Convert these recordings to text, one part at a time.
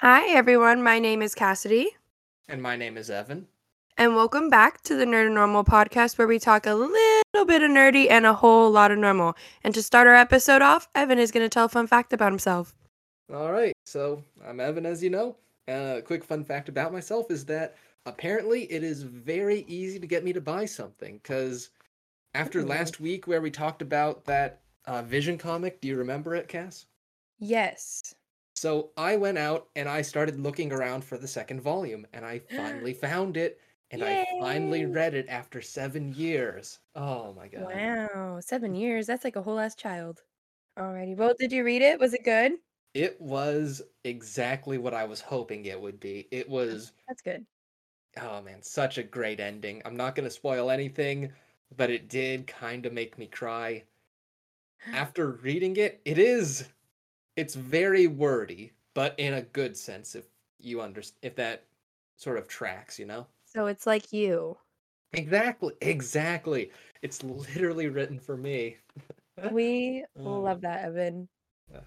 Hi, everyone. My name is Cassidy, And my name is Evan. and welcome back to the Nerd and Normal podcast, where we talk a little bit of nerdy and a whole lot of normal. And to start our episode off, Evan is going to tell a fun fact about himself. All right, so I'm Evan, as you know. Uh, a quick fun fact about myself is that apparently it is very easy to get me to buy something. Because after last week, where we talked about that uh, Vision comic, do you remember it, Cass? Yes. So I went out and I started looking around for the second volume, and I finally found it, and I finally read it after seven years. Oh my god. Wow, seven years. That's like a whole ass child. Alrighty. Well, did you read it? Was it good? It was exactly what I was hoping it would be. It was That's good. Oh man, such a great ending. I'm not going to spoil anything, but it did kind of make me cry. After reading it, it is it's very wordy, but in a good sense if you understand if that sort of tracks, you know? So it's like you. Exactly, exactly. It's literally written for me. We Oh. love that, Evan.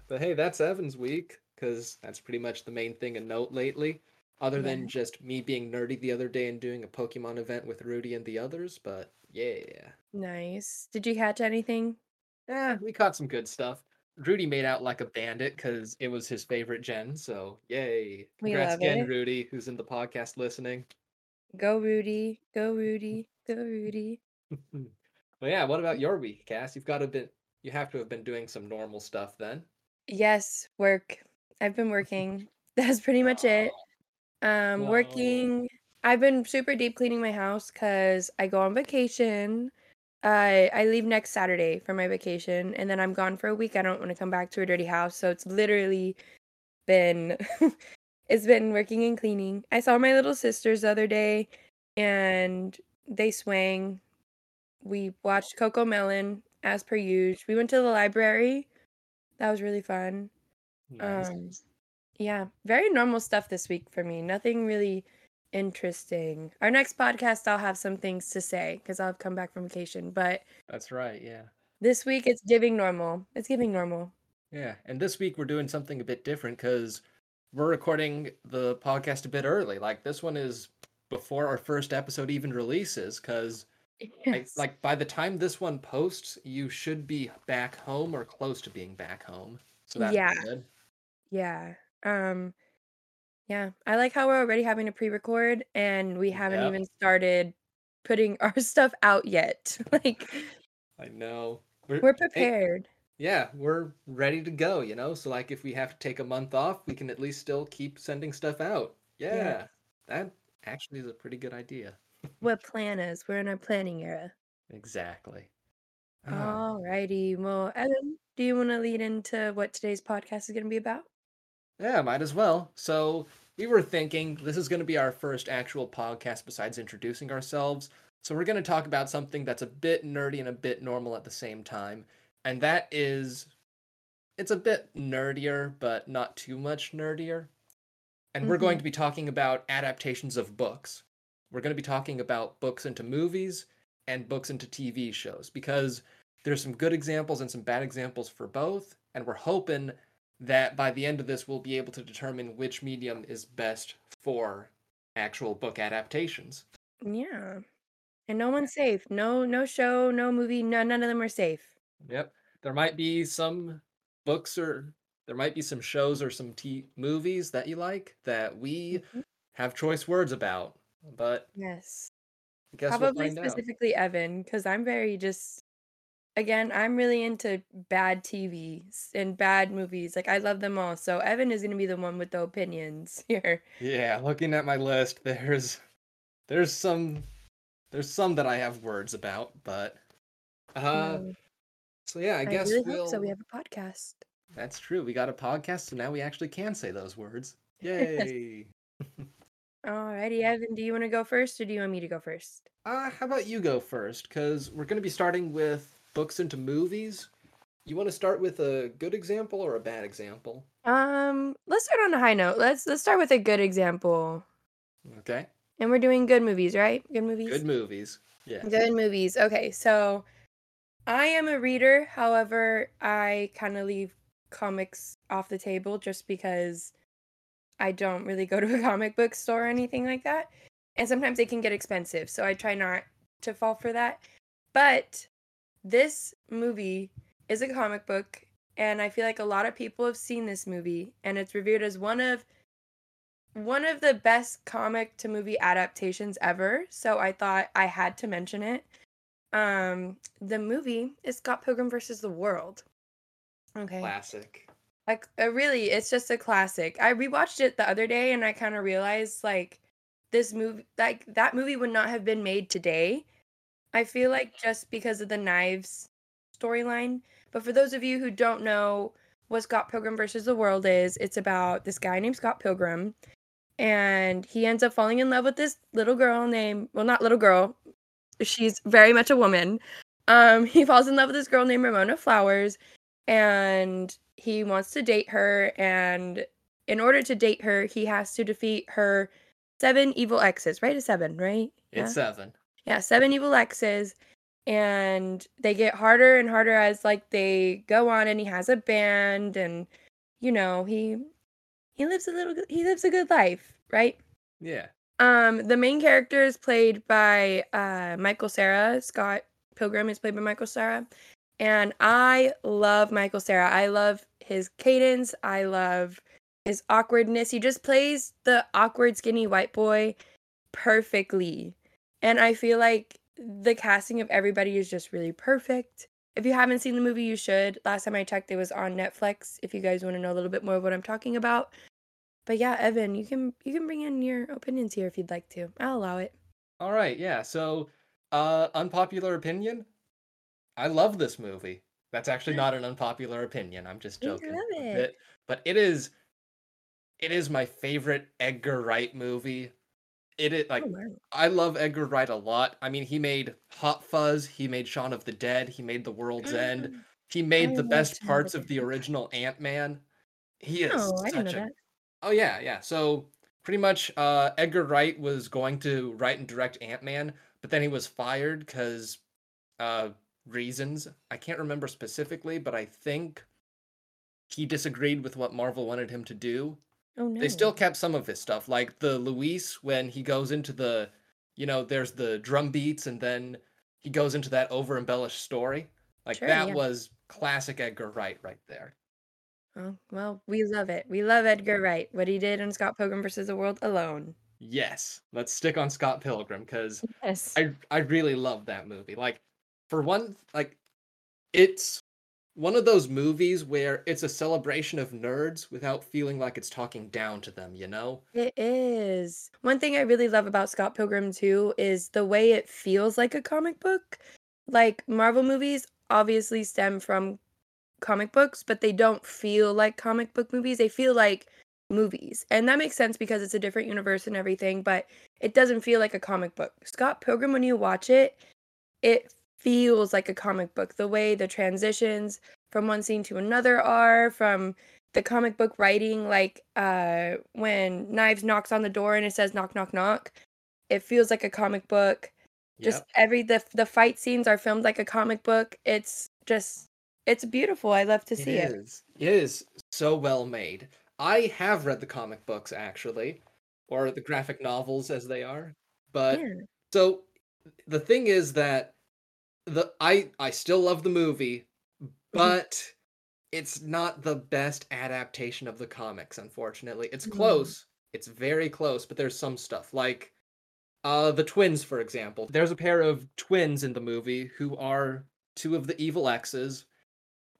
But hey, that's Evan's week cuz that's pretty much the main thing to note lately. Other than just me being nerdy the other day and doing a Pokemon event with Rudy and the others, but yeah. Nice. Did you catch anything? Yeah, we caught some good stuff. Rudy made out like a bandit because it was his favorite gen, so yay. Congrats again, it. Rudy, who's in the podcast listening. Go, Rudy. Go, Rudy. Go, Rudy. But yeah, what about your week, Cass? You've got to been you have to have been doing some normal stuff then. Yes, work. I've been working. That's pretty much it. Um, no. working. I've been super deep cleaning my house because I go on vacation. I I leave next Saturday for my vacation, and then I'm gone for a week. I don't want to come back to a dirty house, so it's literally been it's been working and cleaning. I saw my little sisters the other day, and they swang. We watched CoComelon as per usual. We went to the library. That was really fun. Nice. Um, yeah, very normal stuff this week for me. Nothing really interesting. Our next podcast, I'll have some things to say because I'll have come back from vacation. But That's right, yeah. this week, it's giving normal. It's giving normal. Yeah, and this week we're doing something a bit different because we're recording the podcast a bit early. Like this one is before our first episode even releases because Yes. like by the time this one posts, you should be back home or close to being back home. So that's Yeah. good. yeah. Um, yeah. I like how we're already having a pre-record and we haven't Yep. even started putting our stuff out yet. like I know. We're, we're hey, prepared. yeah, we're ready to go, you know? So like if we have to take a month off, we can at least still keep sending stuff out. Yeah. Yeah. That actually is a pretty good idea. We're planners. We're in our planning era. Exactly. Ah. Alrighty. Well, Evan, do you want to lead into what today's podcast is going to be about? Yeah, might as well. So we were thinking this is going to be our first actual podcast besides introducing ourselves. So we're going to talk about something that's a bit nerdy and a bit normal at the same time. And that is, it's a bit nerdier, but not too much nerdier. And we're going Mhm. to be talking about adaptations of books. We're going to be talking about books into movies and books into TV shows because there's some good examples and some bad examples for both. And we're hoping that by the end of this, we'll be able to determine which medium is best for actual book adaptations. Yeah. And no one's safe. No, no show, no movie. No, none of them are safe. Yep. There might be some books or there might be some shows or some t- movies that you like that we Mhm. have choice words about. But Yes. I guess we'll Probably find out. specifically Evan, because I'm very just, again, I'm really into bad TV and bad movies. Like, I love them all. So, Evan is going to be the one with the opinions here. Yeah, looking at my list, there's there's some there's some that I have words about, but uh Um, so yeah, I I guess really we'll hope so. We have a podcast. That's true. We got a podcast, so now we actually can say those words. Yay. Alrighty, Evan, do you want to go first or do you want me to go first? Uh, how about you go first? Because we're going to be starting with books into movies. You want to start with a good example or a bad example? Um, let's start on a high note. Let's let's start with a good example. Okay. And we're doing good movies, right? Good movies. Good movies. Yeah. Good movies. Okay, so I am a reader. However, I kind of leave comics off the table just because I don't really go to a comic book store or anything like that. And sometimes they can get expensive, so I try not to fall for that. But this movie is a comic book and I feel like a lot of people have seen this movie and it's reviewed as one of one of the best comic to movie adaptations ever. So I thought I had to mention it. Um the movie is Scott Pilgrim versus the World. Okay. Classic. Like uh, really, it's just a classic. I rewatched it the other day and I kind of realized like this movie like that movie would not have been made today. I feel like just because of the knives storyline. But for those of you who don't know what Scott Pilgrim versus the World is, it's about this guy named Scott Pilgrim and he ends up falling in love with this little girl named well not little girl she's very much a woman um he falls in love with this girl named ramona flowers and he wants to date her and in order to date her he has to defeat her seven evil exes right a seven right It's seven. Yeah seven evil exes and they get harder and harder as like they go on and he has a band and you know he he lives a little he lives a good life right? Yeah. um the main character is played by uh Michael Cera scott pilgrim is played by Michael Cera and i love Michael Cera i love his cadence i love his awkwardness. He just plays the awkward skinny white boy perfectly and i feel like the casting of everybody is just really perfect if you haven't seen the movie you should last time i checked it was on netflix if you guys want to know a little bit more of what i'm talking about but yeah evan you can you can bring in your opinions here if you'd like to i'll allow it All right. Yeah. So, uh, unpopular opinion. I love this movie. That's actually not an unpopular opinion. I'm just joking. love a it. bit. But it is. It is my favorite Edgar Wright movie. It is like oh, wow. I love Edgar Wright a lot. I mean, he made Hot Fuzz, he made Shaun of the Dead, he made The World's End. Mm. He made I the best parts of the original Ant-Man. He is oh i didn't know such a that Oh yeah, yeah. So pretty much uh Edgar Wright was going to write and direct Ant-Man, but then he was fired cuz uh reasons. I can't remember specifically, but I think he disagreed with what Marvel wanted him to do. Oh no They still kept some of his stuff, like the Luis when he goes into the, you know, there's the drum beats and then he goes into that over embellished story. Like Sure, that yeah. was classic Edgar Wright right there. oh well we love it we love edgar wright what he did on scott pilgrim versus the world alone Yes, let's stick on Scott Pilgrim because yes I I really love that movie. Like for one, like it's one of those movies where it's a celebration of nerds without feeling like it's talking down to them. You know? It is. One thing I really love about Scott Pilgrim too is the way it feels like a comic book. Like Marvel movies obviously stem from comic books, but they don't feel like comic book movies. They feel like movies. And that makes sense because it's a different universe and everything, but it doesn't feel like a comic book. Scott Pilgrim when you watch it, it feels like a comic book. The way the transitions from one scene to another are from the comic book writing like uh when knives knocks on the door and it says knock knock knock it feels like a comic book just Yep. every the the fight scenes are filmed like a comic book it's just it's beautiful i love to see it. it, is. It is so well made. I have read the comic books actually, or the graphic novels as they are. But yeah so the thing is that the I I still love the movie, but it's not the best adaptation of the comics unfortunately. It's Mm. close. It's very close, but there's some stuff like uh the twins for example. There's a pair of twins in the movie who are two of the evil exes.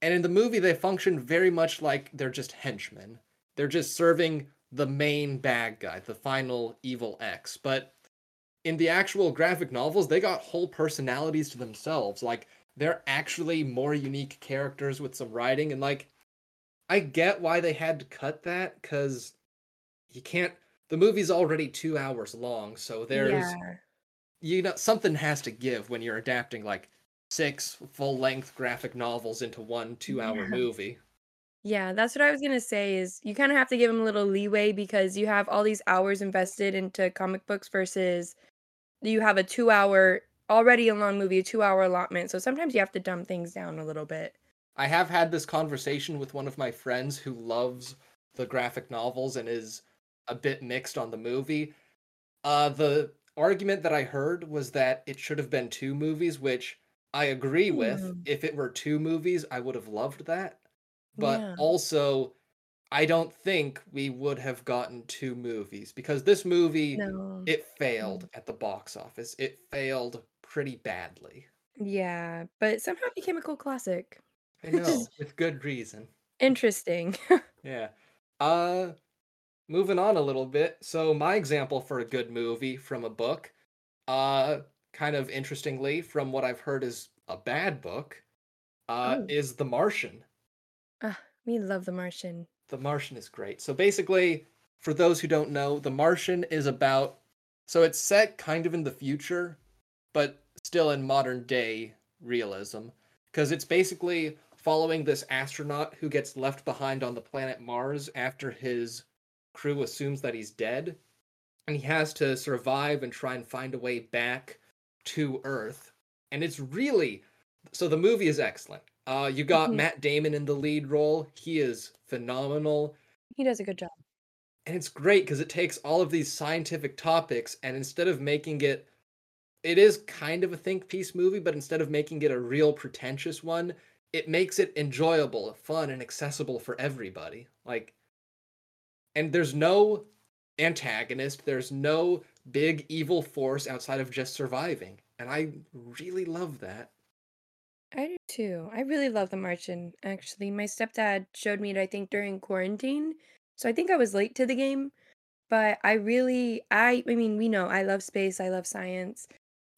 And in the movie they function very much like they're just henchmen. They're just serving the main bad guy, the final evil ex. But in the actual graphic novels, they got whole personalities to themselves. Like they're actually more unique characters with some writing and like I get why they had to cut that cuz you can't the movie's already 2 hours long, so there's yeah you know something has to give when you're adapting like six full-length graphic novels into one 2-hour Yeah. movie. yeah that's what i was gonna say is you kind of have to give them a little leeway because you have all these hours invested into comic books versus you have a two hour already a long movie a two hour allotment so sometimes you have to dumb things down a little bit I have had this conversation with one of my friends who loves the graphic novels and is a bit mixed on the movie. Uh, the argument that I heard was that it should have been two movies, which I agree with. Mm. If it were two movies, I would have loved that. But Yeah. also, I don't think we would have gotten two movies because this movie No. it failed at the box office. It failed pretty badly. Yeah, but somehow it became a cult classic. I know, with good reason. Interesting. Yeah. Uh moving on a little bit. So my example for a good movie from a book, uh kind of interestingly from what I've heard is a bad book, uh Oh. is The Martian. Ah, we love The Martian. The Martian is great. So basically, for those who don't know, The Martian is about so it's set kind of in the future, but still in modern day realism because it's basically following this astronaut who gets left behind on the planet Mars after his crew assumes that he's dead and he has to survive and try and find a way back to Earth. And it's really so the movie is excellent. Uh, you got Mhm. Matt Damon in the lead role. He is phenomenal. He does a good job. And it's great because it takes all of these scientific topics and instead of making it, it is kind of a think piece movie, but instead of making it a real pretentious one, it makes it enjoyable, fun, and accessible for everybody. Like, and there's no antagonist, there's no big evil force outside of just surviving. And I really love that. I do too. I really love The Martian, actually. My stepdad showed me it, I think, during quarantine. So I think I was late to the game, but I really, I, I mean, we know I love space, I love science.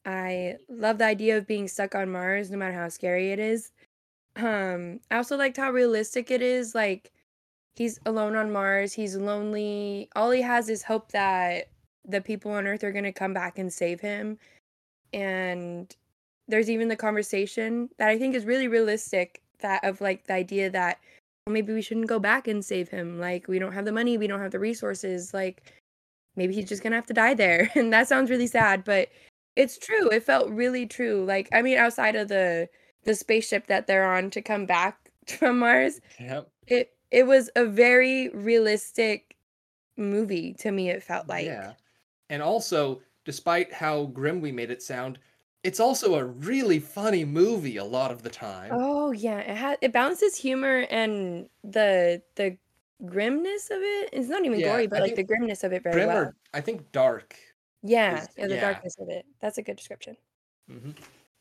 I love the idea of being stuck on Mars, no matter how scary it is. Um, I also liked how realistic it is. Like, he's alone on Mars, he's lonely. All he has is hope that the people on Earth are going to come back and save him. And there's even the conversation that I think is really realistic that of like the idea that well, maybe we shouldn't go back and save him. Like, we don't have the money, we don't have the resources. Like, maybe he's just gonna have to die there. And that sounds really sad, but it's true. It felt really true. Like, I mean, outside of the the spaceship that they're on to come back from Mars, Yep. it it was a very realistic movie to me. It felt like, Yeah. And also, despite how grim we made it sound, it's also a really funny movie a lot of the time. oh yeah, it has it balances humor and the the grimness of it. It's not even Yeah, gory, I but like the grimness of it very Grim well. or I think dark Yeah, is yeah, the yeah. darkness of it. That's a good description. Mm-hmm.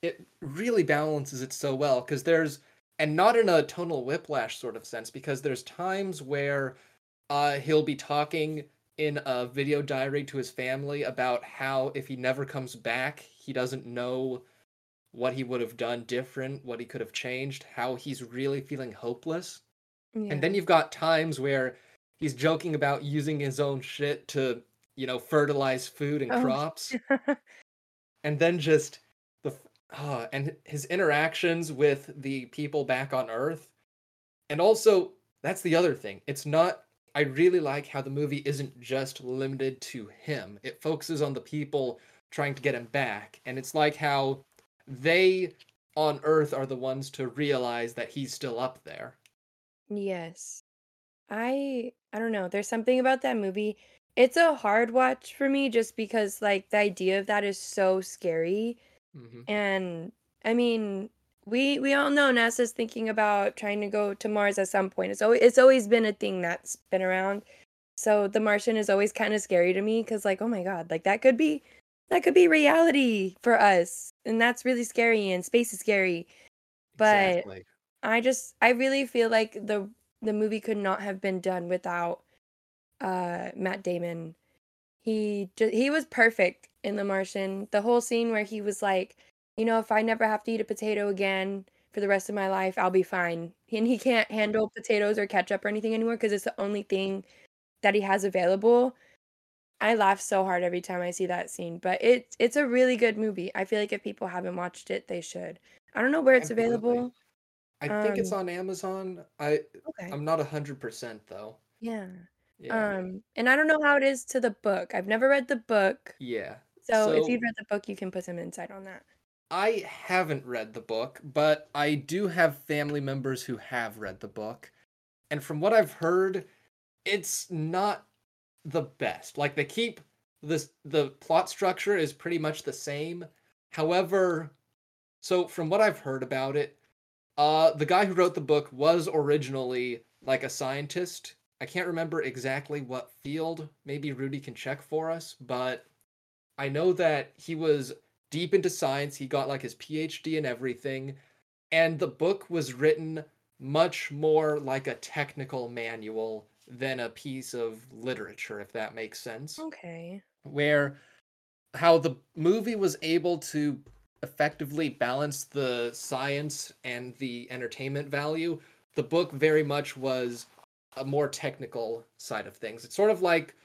It really balances it so well because there's and not in a tonal whiplash sort of sense because there's times where uh he'll be talking in a video diary to his family about how if he never comes back, he doesn't know what he would have done different, what he could have changed, how he's really feeling hopeless. And then you've got times where he's joking about using his own shit to, you know, fertilize food and Oh. crops. And then just the ah, and his interactions with the people back on Earth. And also, that's the other thing. It's not I really like how the movie isn't just limited to him. It focuses on the people trying to get him back. And it's like how they on Earth are the ones to realize that he's still up there. Yes. I I don't know. There's something about that movie. It's a hard watch for me just because like the idea of that is so scary. hmm And I mean, we we all know NASA's thinking about trying to go to Mars at some point. It's always it's always been a thing that's been around. So The Martian is always kind of scary to me because like, oh my God, like that could be that could be reality for us. And that's really scary and space is scary. But Exactly. I just I really feel like the the movie could not have been done without uh Matt Damon. He just he was perfect in The Martian. The whole scene where he was like, you know, if I never have to eat a potato again for the rest of my life, I'll be fine. And he can't handle potatoes or ketchup or anything anymore because it's the only thing that he has available. I laugh so hard every time I see that scene, but it's it's a really good movie. I feel like if people haven't watched it, they should. I don't know where it's Absolutely. available. I think it's Um, on Amazon. I okay. I'm not a hundred percent though. Yeah. Yeah. Um, and I don't know how it is to the book. I've never read the book. Yeah. So if you've read the book, you can put some insight on that. I haven't read the book, but I do have family members who have read the book. And from what I've heard, it's not the best. Like they keep this the plot structure is pretty much the same. However, so from what I've heard about it, uh the guy who wrote the book was originally like a scientist. I can't remember exactly what field. Maybe Rudy can check for us, but I know that he was deep into science. He got like his PhD and everything. And the book was written much more like a technical manual than a piece of literature, if that makes sense. Okay. Where how the movie was able to effectively balance the science and the entertainment value, the book very much was a more technical side of things. It's sort of like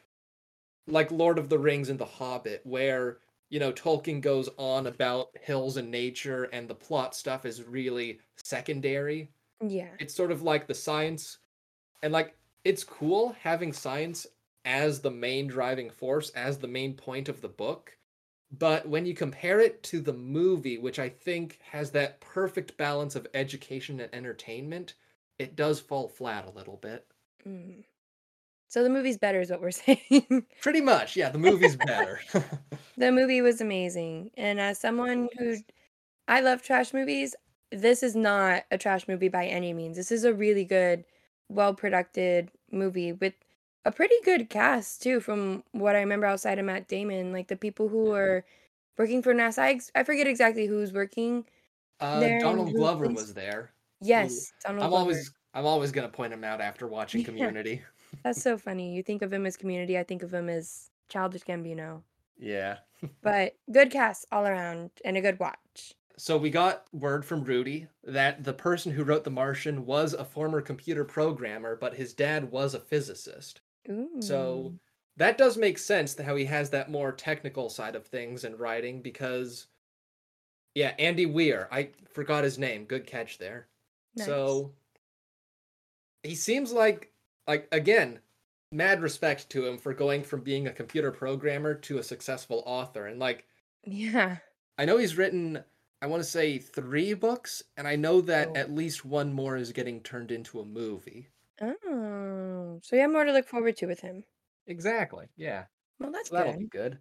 like Lord of the Rings and The Hobbit, where you know Tolkien goes on about hills and nature, and the plot stuff is really secondary. Yeah. It's sort of like the science, and like it's cool having science as the main driving force, as the main point of the book. But when you compare it to the movie, which I think has that perfect balance of education and entertainment, it does fall flat a little bit. Mm. So the movie's better is what we're saying. Pretty much, yeah, the movie's better. the movie was amazing. And as someone who I love trash movies, this is not a trash movie by any means. This is a really good, well produced movie with a pretty good cast too, from what I remember outside of Matt Damon. Like the people who are working for NASA. I, ex- I forget exactly who's working. Uh, Donald Glover was there. Yes, Donald I'm Glover. always I'm always gonna point him out after watching. Community. That's so funny. You think of him as community, I think of him as childish Gambino. Yeah. But good cast all around and a good watch. So we got word from Rudy that the person who wrote The Martian was a former computer programmer, but his dad was a physicist. Ooh. So that does make sense how he has that more technical side of things in writing because yeah, Andy Weir. I forgot his name. Good catch there. Nice. So he seems like like again, mad respect to him for going from being a computer programmer to a successful author. And like yeah. I know he's written I want to say 3 books and I know that Oh. at least one more is getting turned into a movie. Oh, so you have more to look forward to with him. Exactly. Yeah. Well, that's So that'll be good.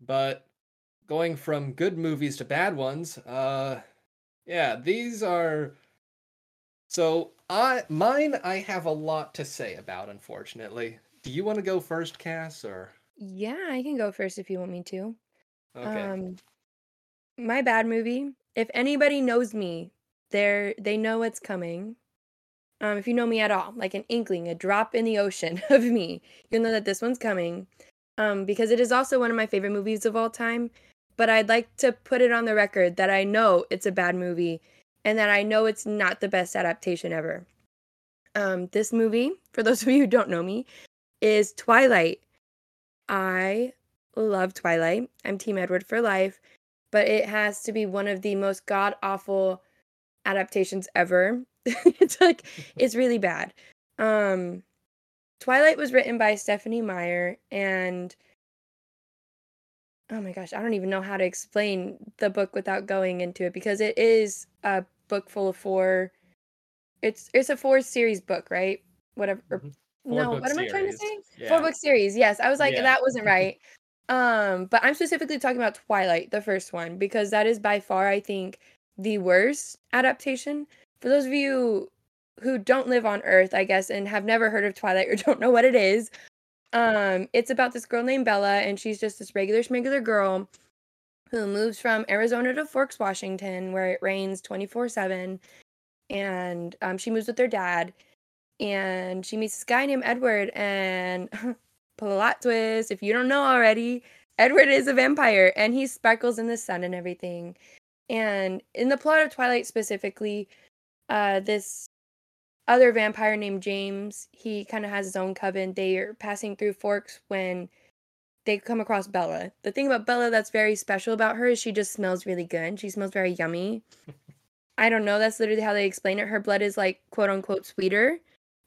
But going from good movies to bad ones, uh yeah, these are so I mine I have a lot to say about unfortunately. Do you want to go first, Cass, or Yeah, I can go first if you want me to. okay. Um, my bad movie. If anybody knows me, they're they know what's coming. Um, if you know me at all, like an inkling, a drop in the ocean of me, you'll know that this one's coming. Um, because it is also one of my favorite movies of all time. But I'd like to put it on the record that I know it's a bad movie and that I know it's not the best adaptation ever. Um, this movie, for those of you who don't know me, is Twilight. I love Twilight. I'm Team Edward for life, but it has to be one of the most god awful adaptations ever. it's like it's really bad. Um Twilight was written by Stephenie Meyer and oh my gosh, I don't even know how to explain the book without going into it because it is a book full of four it's it's a four series book, right? Whatever. Mhm. No, what am I trying to say? Yeah. Four book series. Yes, I was like Yeah. that wasn't right. um, but I'm specifically talking about Twilight, the first one, because that is by far I think the worst adaptation. For those of you who don't live on Earth, I guess, and have never heard of Twilight or don't know what it is, um, it's about this girl named Bella, and she's just this regular schmegular girl who moves from Arizona to Forks, Washington, where it rains 24 7. And um, she moves with her dad and she meets this guy named Edward and plot twist if you don't know already Edward is a vampire and he sparkles in the sun and everything and in the plot of Twilight specifically uh this other vampire named James he kind of has his own coven they are passing through Forks when they come across Bella. The thing about Bella that's very special about her is she just smells really good. She smells very yummy. I don't know. That's literally how they explain it. Her blood is like quote unquote sweeter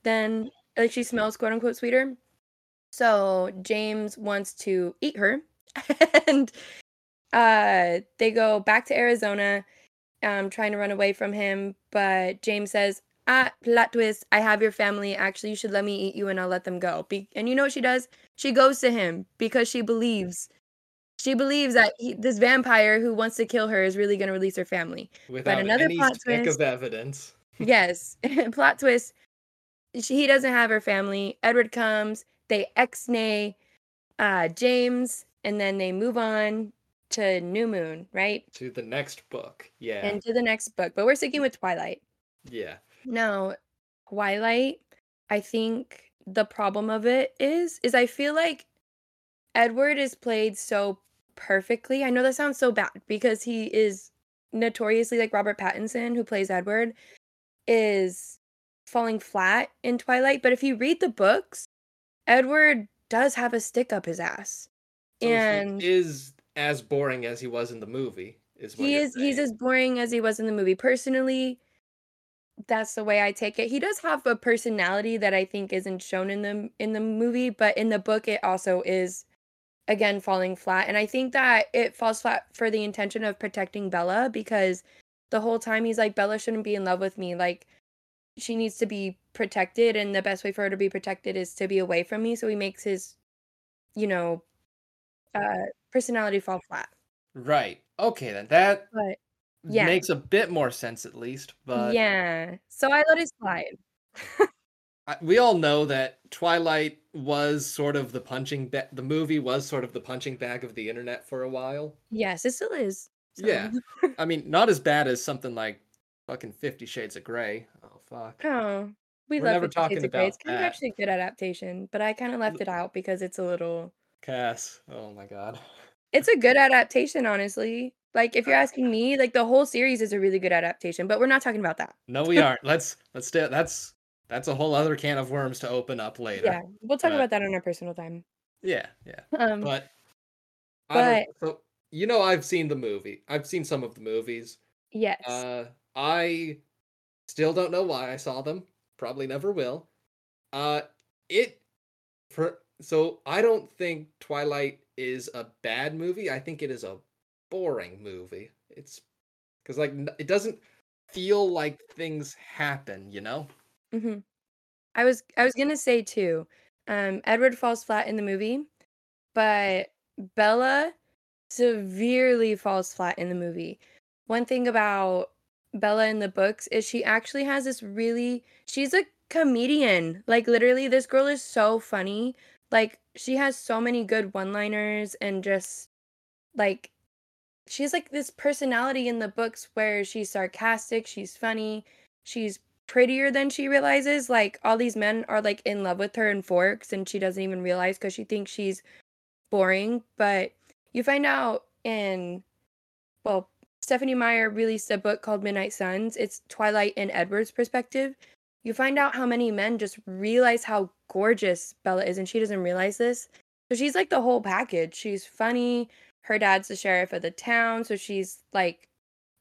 than like she smells quote unquote sweeter. So James wants to eat her. And uh they go back to Arizona um trying to run away from him, but James says, ah, plot twist, I have your family. Actually, you should let me eat you and I'll let them go. Be- and you know what she does? She goes to him because she believes. She believes that he, this vampire who wants to kill her is really going to release her family. Without another any plot twist- of evidence. Yes. Plot twist. She, he doesn't have her family. Edward comes. They ex-nay uh, James, and then they move on to New Moon, right? To the next book. Yeah. And to the next book. But we're sticking with Twilight. yeah. Now, Twilight, I think the problem of it is, is I feel like Edward is played so perfectly. I know that sounds so bad because he is notoriously like Robert Pattinson, who plays Edward, is falling flat in Twilight. But if you read the books, Edward does have a stick up his ass. So he and is as boring as he was in the movie. Is what he is he's as boring as he was in the movie. Personally, that's the way I take it. He does have a personality that I think isn't shown in the in the movie, but in the book it also is again falling flat. And I think that it falls flat for the intention of protecting Bella because the whole time he's like Bella shouldn't be in love with me. Like she needs to be protected and the best way for her to be protected is to be away from me. So he makes his you know uh personality fall flat. Right. Okay, then that But yeah. makes a bit more sense at least. But yeah. So I let it slide. We all know that Twilight was sort of the punching bag. The movie was sort of the punching bag of the internet for a while. Yes, it still is. So- Yeah. I mean, not as bad as something like fucking Fifty Shades of Grey. Oh fuck. Oh, we We're love never Fifty Shades talking of Grey. It's about kind of that. actually a good adaptation, but I kind of left it out because it's a little. Cass. Oh my god. It's a good adaptation, honestly. Like if you're asking me, like the whole series is a really good adaptation, but we're not talking about that. No, we aren't. Let's let's stay. That's that's a whole other can of worms to open up later. Yeah, we'll talk But- about that on our personal time. Yeah. Yeah. Um, But. Don't, so you know, I've seen the movie. I've seen some of the movies. yes, Uh, I still don't know why I saw them. Probably never will. Uh, it for so I don't think Twilight is a bad movie. I think it is a boring movie. It's because like it doesn't feel like things happen. You know? hmm I was I was gonna say too. Um, Edward falls flat in the movie, but Bella severely falls flat in the movie. One thing about Bella in the books is she actually has this really she's a comedian. Like literally this girl is so funny. Like she has so many good one-liners and just like she's like this personality in the books where she's sarcastic, she's funny, she's prettier than she realizes. Like all these men are like in love with her in forks and she doesn't even realize because she thinks she's boring. But you find out in well, Stephenie Meyer released a book called Midnight Suns. It's Twilight in Edward's perspective. You find out how many men just realize how gorgeous Bella is, and she doesn't realize this. So she's like the whole package. She's funny. Her dad's the sheriff of the town, so she's like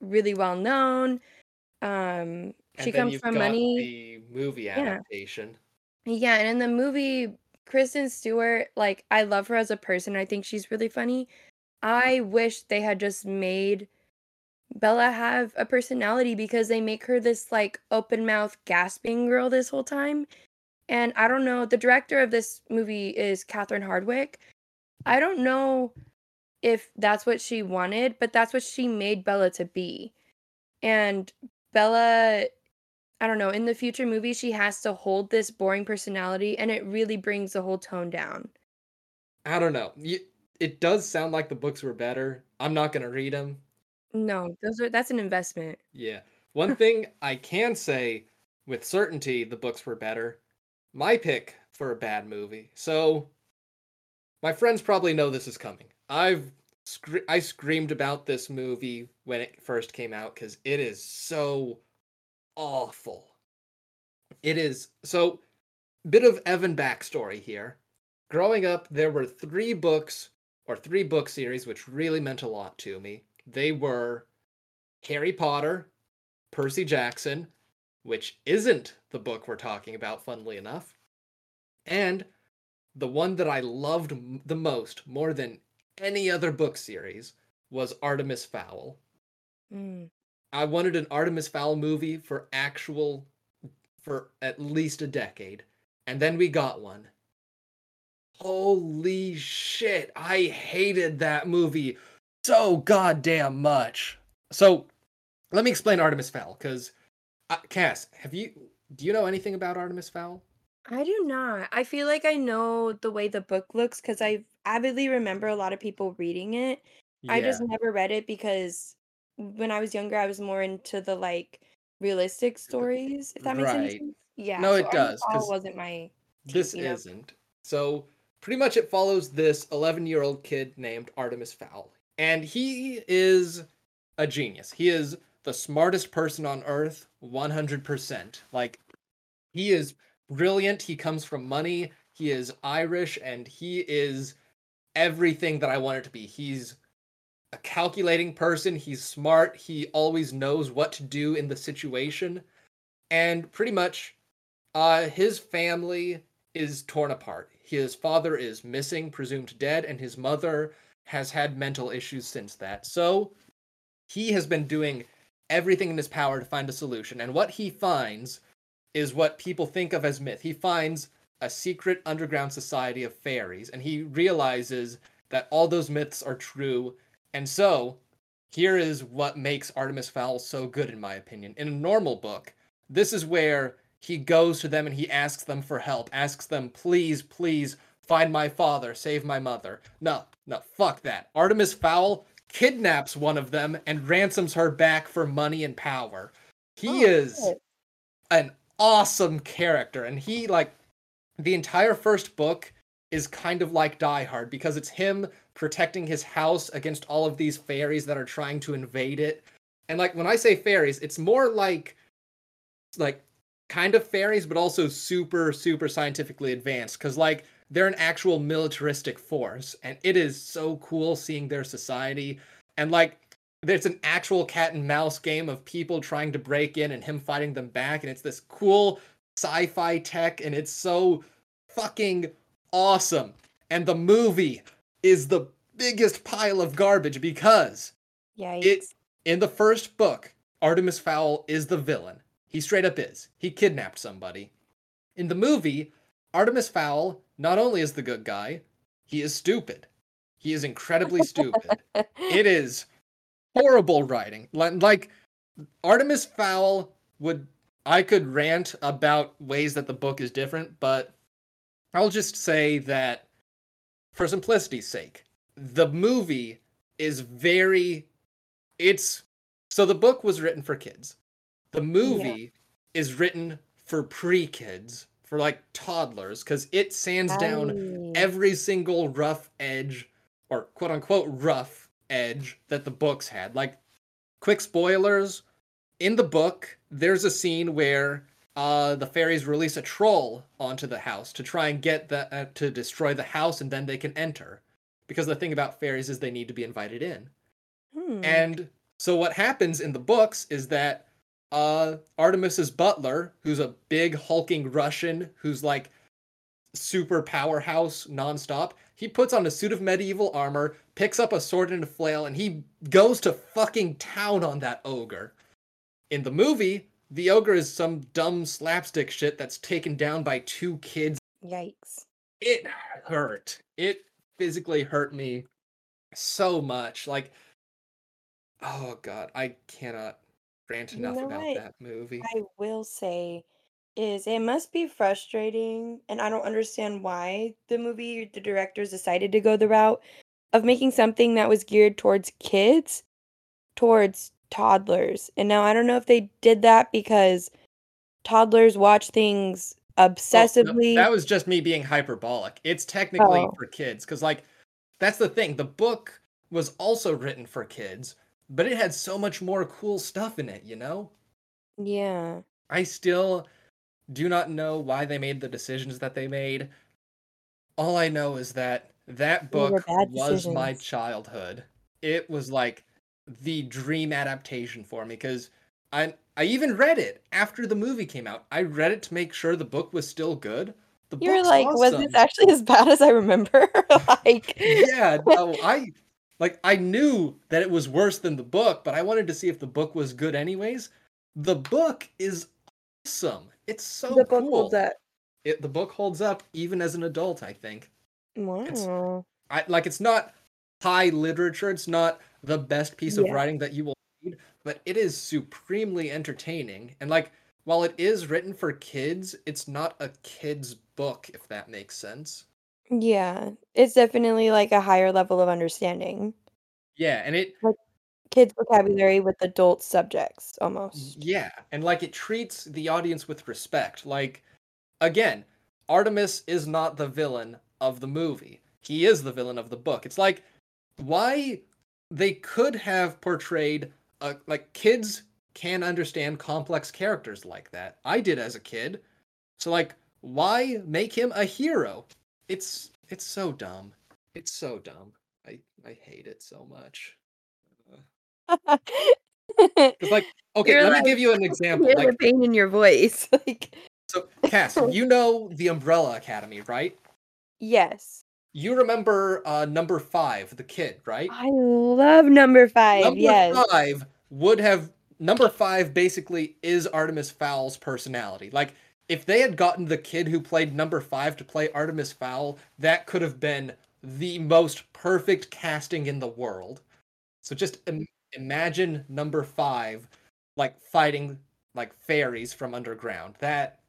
really well known. Um, she comes from got money. The movie adaptation. Yeah, and in the movie, Kristen Stewart, like I love her as a person. I think she's really funny. I wish they had just made Bella have a personality because they make her this like open mouth gasping girl this whole time. And I don't know, the director of this movie is Catherine Hardwicke. I don't know if that's what she wanted, but that's what she made Bella to be. And Bella I don't know, in the future movie, she has to hold this boring personality, and it really brings the whole tone down. I don't know. It does sound like the books were better. I'm not gonna read them. No, those are that's an investment. Yeah. One thing I can say with certainty the books were better. My pick for a bad movie. So my friends probably know this is coming. I've scre- I screamed about this movie when it first came out cuz it is so awful. It is so bit of Evan backstory here. Growing up, there were three books or three book series which really meant a lot to me. They were Harry Potter, Percy Jackson, which isn't the book we're talking about, funnily enough, and the one that I loved the most, more than any other book series, was Artemis Fowl. Mm. I wanted an Artemis Fowl movie for actual for at least a decade. And then we got one. Holy shit, I hated that movie so goddamn much. So, let me explain Artemis Fowl cuz uh, Cass, have you do you know anything about Artemis Fowl? I do not. I feel like I know the way the book looks because I avidly remember a lot of people reading it. I just never read it because when I was younger, I was more into the like realistic stories, if that makes any right. sense. Yeah, No, so it does cuz wasn't my tea, this you know. isn't. So, pretty much it follows this 11-year-old kid named Artemis Fowl. And he is a genius. He is the smartest person on earth 100%. Like he is brilliant. He comes from money. He is Irish and he is everything that I wanted to be. He's a calculating person. He's smart. He always knows what to do in the situation. And pretty much, uh, his family is torn apart. His father is missing, presumed dead, and his mother has had mental issues since that. So he has been doing everything in his power to find a solution. And what he finds is what people think of as myth. He finds a secret underground society of fairies, and he realizes that all those myths are true. And so, here is what makes Artemis Fowl so good, in my opinion. In a normal book, this is where he goes to them and he asks them for help, asks them, please, please find my father, save my mother. No, no, fuck that. Artemis Fowl kidnaps one of them and ransoms her back for money and power. He Oh, is an awesome character and he like the entire first book is kind of like Die Hard because it's him protecting his house against all of these fairies that are trying to invade it. And like when I say fairies, it's more like like kind of fairies but also super super scientifically advanced cuz like they're an actual militaristic force and it is so cool seeing their society and like there's an actual cat and mouse game of people trying to break in and him fighting them back and it's this cool sci-fi tech and it's so fucking awesome. And the movie is the biggest pile of garbage because Yikes. in the first book artemis fowl is the villain. He straight up is. He kidnapped somebody. In the movie artemis fowl not only is the good guy he is stupid. He is incredibly stupid. It is horrible writing. Like Artemis Fowl would I could rant about ways that the book is different, but I'll just say that for simplicity's sake, the movie is very it's so the book was written for kids. The movie is written for pre-kids, for like toddlers cuz it sands down every single rough edge or quote unquote rough edge that the books had. Like quick spoilers, in the book there's a scene where uh the fairies release a troll onto the house to try and get the uh, to destroy the house and then they can enter. Because the thing about fairies is they need to be invited in. Hmm. And so what happens in the books is that uh Artemis's butler, who's a big hulking Russian who's like super powerhouse nonstop, he puts on a suit of medieval armor, picks up a sword and a flail, and he goes to fucking town on that ogre. In the movie, the ogre is some dumb slapstick shit that's taken down by two kids. Yikes. It hurt. It physically hurt me so much. Like, oh god, I cannot rant You enough know about what? that movie. I will say is it must be frustrating, and I don't understand why the movie, the directors decided to go the route of making something that was geared towards kids towards toddlers. And now I don't know if they did that because toddlers watch things Oh, no, obsessively. that was just me being hyperbolic. It's technically Oh. for kids because, like, that's the thing. The book was also written for kids, but it had so much more cool stuff in it, you know? Yeah. I still do not know why they made the decisions that they made. All I know is that that book was my childhood. It was like the dream adaptation for me because I I even read it after the movie came out. I read it to make sure the book was still good. The You were like, was this actually as bad as I remember? like Yeah, no, I like I knew that it was worse than the book, but I wanted to see if the book was good anyways. The book is awesome. It's so the book cool. holds up. It, the book holds up even as an adult, I think. Wow. I like it's not high literature, it's not the best piece of Yeah. writing that you will read, but it is supremely entertaining. And like while it is written for kids, it's not a kid's book, if that makes sense. Yeah. It's definitely like a higher level of understanding. Yeah, and it Kids vocabulary with adult subjects almost. Yeah, and like it treats the audience with respect. Like, again, Artemis is not the villain of the movie. He is the villain of the book. It's like why they could have portrayed uh, like kids can understand complex characters like that. I did as a kid. So like why make him a hero? It's it's so dumb. It's so dumb. I I hate it so much. It's like okay, You're let like- me give you an example. Like the pain in your voice. like So, Cass, you know the Umbrella Academy, right? yes. You remember uh, number five, the kid, right? I love number five. number yes. five would have. Number five basically is Artemis Fowl,'s personality. Like, if they had gotten the kid who played number five to play Artemis Fowl, that could have been the most perfect casting in the world. So just Im- imagine number five, like fighting like fairies from underground. That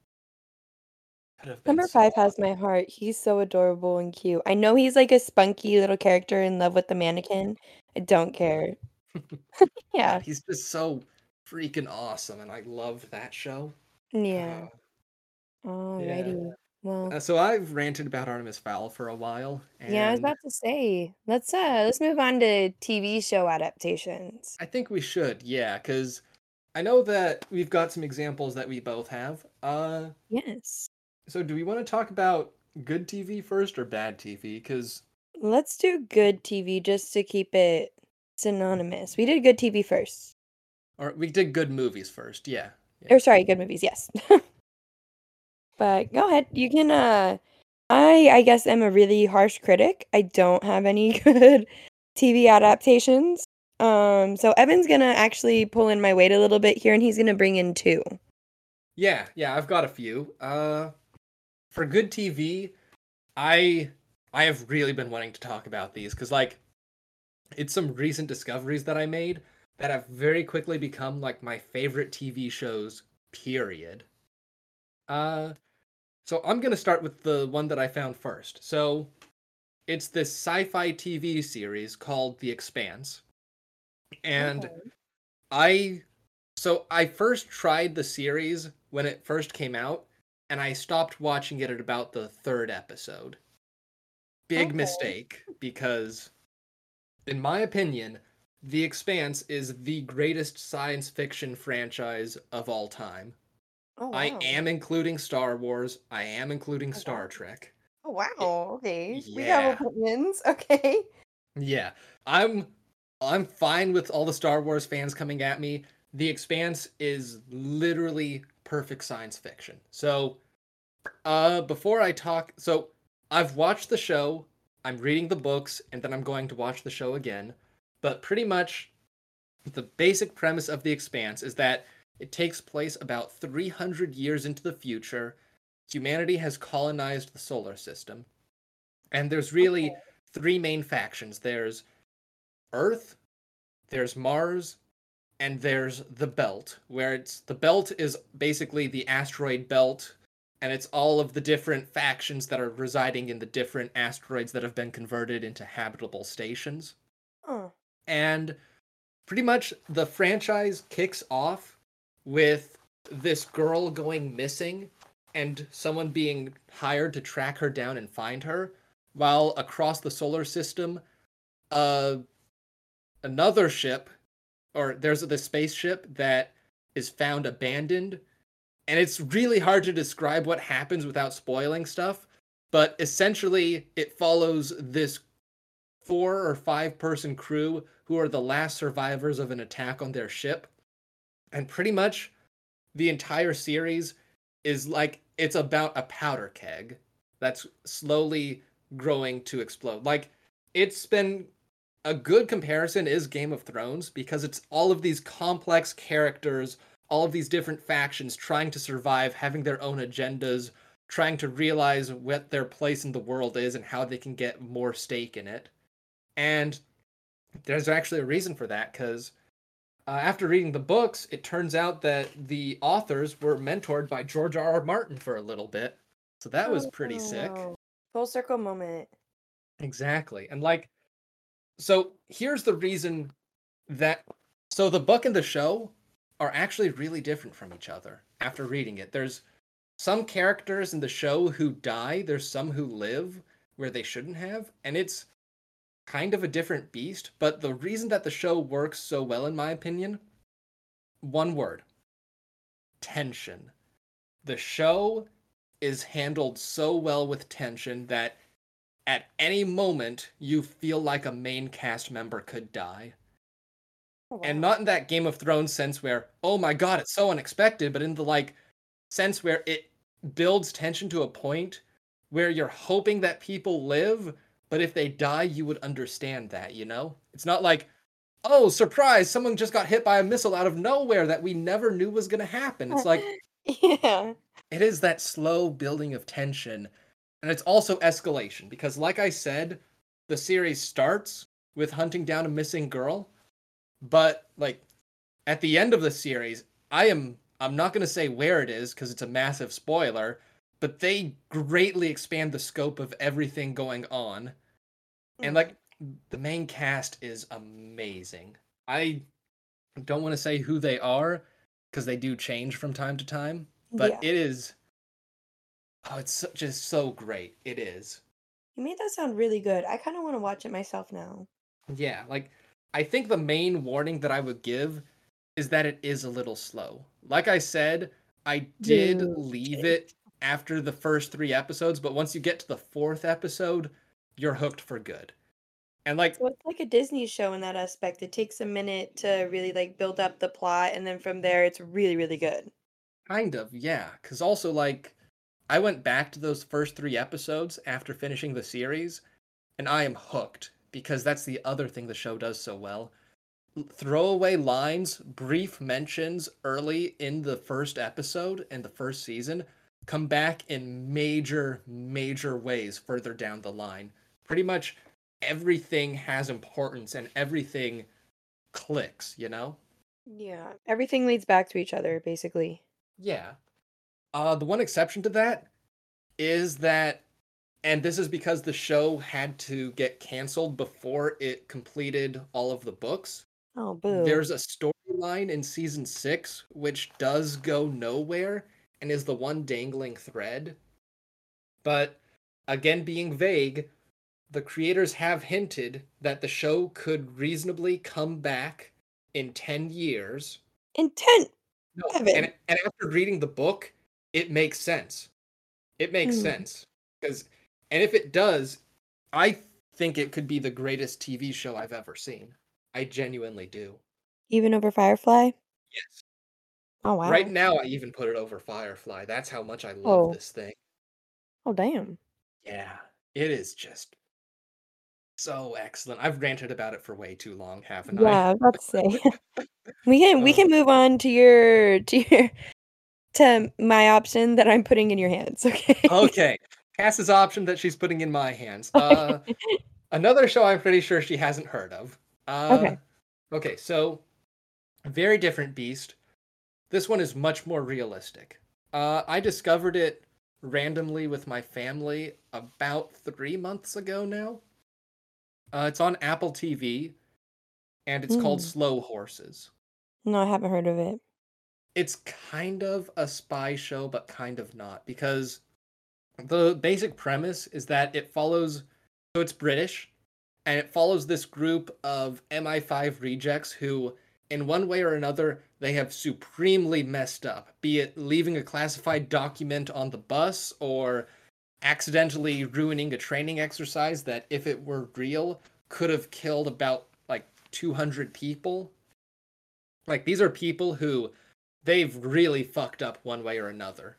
could have been Number so five has my heart. He's so adorable and cute. I know he's like a spunky little character in love with the mannequin. I don't care. yeah. He's just so freaking awesome, and I love that show. Yeah. Uh, Alrighty. Well, Uh, so I've ranted about Artemis Fowl for a while, and yeah, I was about to say, let's uh let's move on to TV show adaptations. I think we should, yeah, because I know that we've got some examples that we both have. Uh, Yes. so do we want to talk about good TV first or bad TV? Because Let's do good TV just to keep it synonymous. We did good TV first. or we did good movies first, yeah. yeah. Or sorry, good movies, yes. but go ahead. You can uh I I guess am a really harsh critic. I don't have any good TV adaptations. Um so Evan's going to actually pull in my weight a little bit here and he's going to bring in two. Yeah, yeah, I've got a few. Uh for good TV, I I have really been wanting to talk about these cuz like it's some recent discoveries that I made that have very quickly become like my favorite TV shows period. Uh so I'm going to start with the one that I found first. So it's this sci-fi TV series called The Expanse. And Okay. I so I first tried the series when it first came out and I stopped watching it at about the third episode. Big Okay. mistake because in my opinion, The Expanse is the greatest science fiction franchise of all time. Oh, I am including Star Wars, I am including wow. Star Trek. Oh, wow. Okay. We Yeah. have opinions. Okay. Yeah, I'm I'm fine with all the Star Wars fans coming at me. The Expanse is literally perfect science fiction. So, uh before I talk, so I've watched the show, I'm reading the books, and then I'm going to watch the show again. But pretty much the basic premise of The Expanse is that it takes place about 300 years into the future. Humanity has colonized the solar system. And there's really Okay. three main factions there's Earth, there's Mars, and there's the Belt, where it's the Belt is basically the asteroid belt, and it's all of the different factions that are residing in the different asteroids that have been converted into habitable stations. Oh. And pretty much the franchise kicks off with this girl going missing and someone being hired to track her down and find her while across the solar system uh another ship or there's this spaceship that is found abandoned. And it's really hard to describe what happens without spoiling stuff but essentially it follows this four or five person crew who are the last survivors of an attack on their ship and pretty much the entire series is like it's about a powder keg that's slowly growing to explode like it's been a good comparison is Game of Thrones because it's all of these complex characters all of these different factions trying to survive, having their own agendas, trying to realize what their place in the world is and how they can get more stake in it. And there's actually a reason for that because uh, after reading the books, it turns out that the authors were mentored by George R. R. Martin for a little bit. So that was pretty sick. Oh, Full circle moment. Exactly. And like, so here's the reason that, so the book and the show are actually really different from each other after reading it. There's some characters in the show who die, there's some who live where they shouldn't have. And it's kind of a different beast. But the reason that the show works so well, in my opinion, one word tension. The show is handled so well with tension that at any moment you feel like a main cast member could die. Oh, And not in that Game of Thrones sense where, oh my god, it's so unexpected, but in the like sense where it builds tension to a point where you're hoping that people live, but if they die, you would understand that, you know? It's not like, oh, surprise, someone just got hit by a missile out of nowhere that we never knew was gonna happen. It's like yeah. it is that slow building of tension and it's also escalation because like i said the series starts with hunting down a missing girl but like at the end of the series i am i'm not going to say where it is because it's a massive spoiler but they greatly expand the scope of everything going on and Mm. like the main cast is amazing i don't want to say who they are because they do change from time to time but yeah. it is oh it's so, just so great it is you made that sound really good. I kind of want to watch it myself now. yeah like i think the main warning that i would give is that it is a little slow like i said i did Dude. leave it after the first three episodes but once you get to the fourth episode you're hooked for good and like So it's like a Disney show in that aspect. It takes a minute to really like build up the plot, and then from there, it's really, really good. Kind of, yeah. Because also, like, I went back to those first three episodes after finishing the series, and I am hooked because that's the other thing the show does so well. Throwaway lines, brief mentions early in the first episode and the first season come back in major, major ways further down the line. Pretty much everything has importance and everything clicks, you know? Yeah, everything leads back to each other, basically. Yeah. Uh, the one exception to that is that, and this is because the show had to get canceled before it completed all of the books. Oh, boo. There's a storyline in season six which does go nowhere and is the one dangling thread. But again, being vague, the creators have hinted that the show could reasonably come back in 10 years intent. no, and and after reading the book, it makes sense. It makes Hmm. sense because, and if it does, I think it could be the greatest TV show I've ever seen. I genuinely do. Even over Firefly. Yes. Oh wow. Right now, I even put it over Firefly. That's how much I love Oh. this thing. Oh damn. Yeah, it is just so excellent. I've ranted about it for way too long, haven't Yeah, I? I was about to say. we can we Uh. can move on to your to your to my option that I'm putting in your hands. Okay. okay. Cass's option that she's putting in my hands. Uh, another show I'm pretty sure she hasn't heard of. Uh, Okay. Okay, so very different beast. This one is much more realistic. Uh, I discovered it randomly with my family about three months ago now. Uh, it's on Apple TV, and it's called Mm. Slow Horses. no, I haven't heard of it. it's kind of a spy show, but kind of not, because the basic premise is that it follows. So it's British, and it follows this group of MI5 rejects who, in one way or another, they have supremely messed up, be it leaving a classified document on the bus or accidentally ruining a training exercise that, if it were real, could have killed about like 200 people. Like, these are people who they've really fucked up one way or another.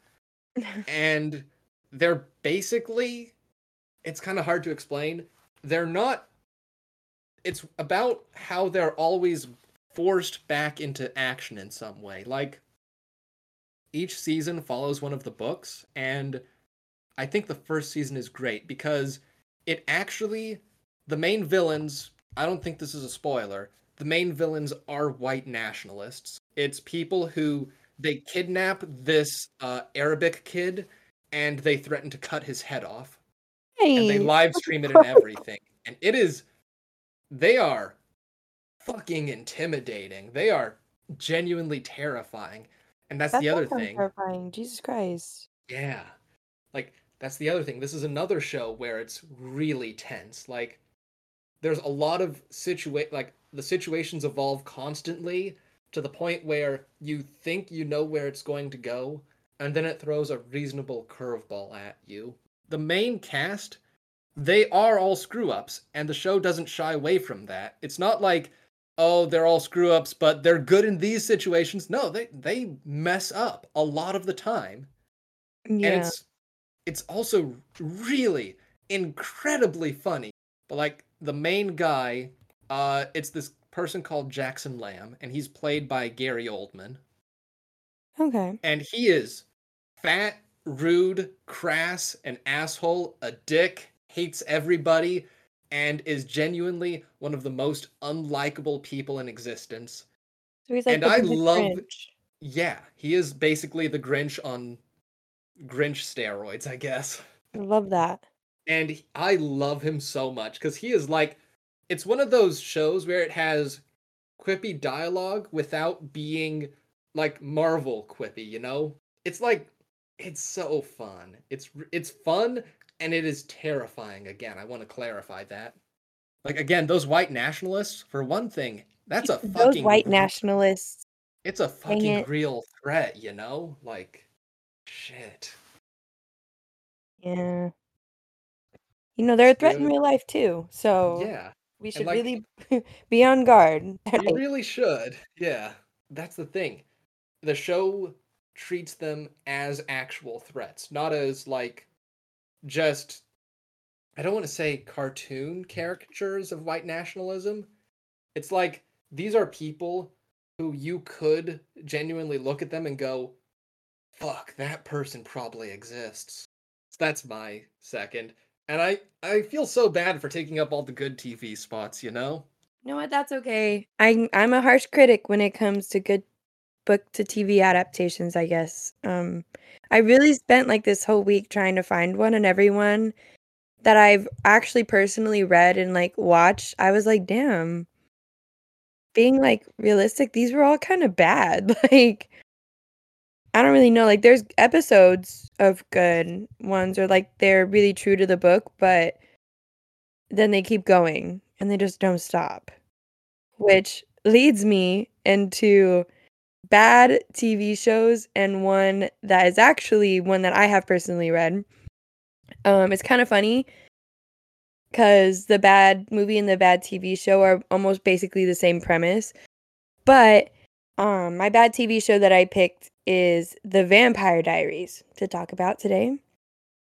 And they're basically, it's kind of hard to explain. They're not, it's about how they're always forced back into action in some way. Like, each season follows one of the books, and I think the first season is great because it actually the main villains. I don't think this is a spoiler. The main villains are white nationalists. It's people who they kidnap this uh, Arabic kid and they threaten to cut his head off. Hey. And they live stream it and everything. And it is they are fucking intimidating. They are genuinely terrifying. And that's, That the other thing. Terrifying. Jesus Christ. Yeah. Like that's the other thing. This is another show where it's really tense. Like there's a lot of situa like the situations evolve constantly to the point where you think you know where it's going to go and then it throws a reasonable curveball at you. The main cast they are all screw ups and the show doesn't shy away from that. It's not like oh they're all screw ups but they're good in these situations. No, they they mess up a lot of the time Yeah. and it's it's also really incredibly funny but like the main guy uh it's this person called jackson lamb and he's played by gary oldman okay. and he is fat rude crass an asshole a dick hates everybody and is genuinely one of the most unlikable people in existence So he's like And I love- Grinch. yeah he is basically the grinch on grinch steroids i guess I love that. and I love him so much because he is like, it's one of those shows where it has quippy dialogue without being like Marvel quippy, you know? It's like, it's so fun. It's it's fun and it is terrifying. Again, I want to clarify that. Like again, those white nationalists, for one thing, that's a Those fucking white nationalists. It's a fucking it. real threat, you know? Like, shit. Yeah. You know, they're a threat in real life too. So Yeah. we should like- really be on guard. You really should. Yeah. That's the thing. The show treats them as actual threats, not as like just I don't want to say cartoon caricatures of white nationalism. It's like these are people who you could genuinely look at them and go, fuck, that person probably exists. So that's my second. And I, I feel so bad for taking up all the good TV spots, you know? You know what? That's okay. I'm I'm a harsh critic when it comes to good book to TV adaptations, I guess. Um I really spent like this whole week trying to find one and everyone that I've actually personally read and like watched, I was like, damn. Being like realistic, these were all kind of bad. Like I don't really know. Like there's episodes of good ones or like they're really true to the book, but then they keep going and they just don't stop. Which leads me into bad TV shows and one that is actually one that I have personally read. Um it's kind of funny cuz the bad movie and the bad TV show are almost basically the same premise. But um my bad TV show that I picked is The Vampire Diaries to talk about today.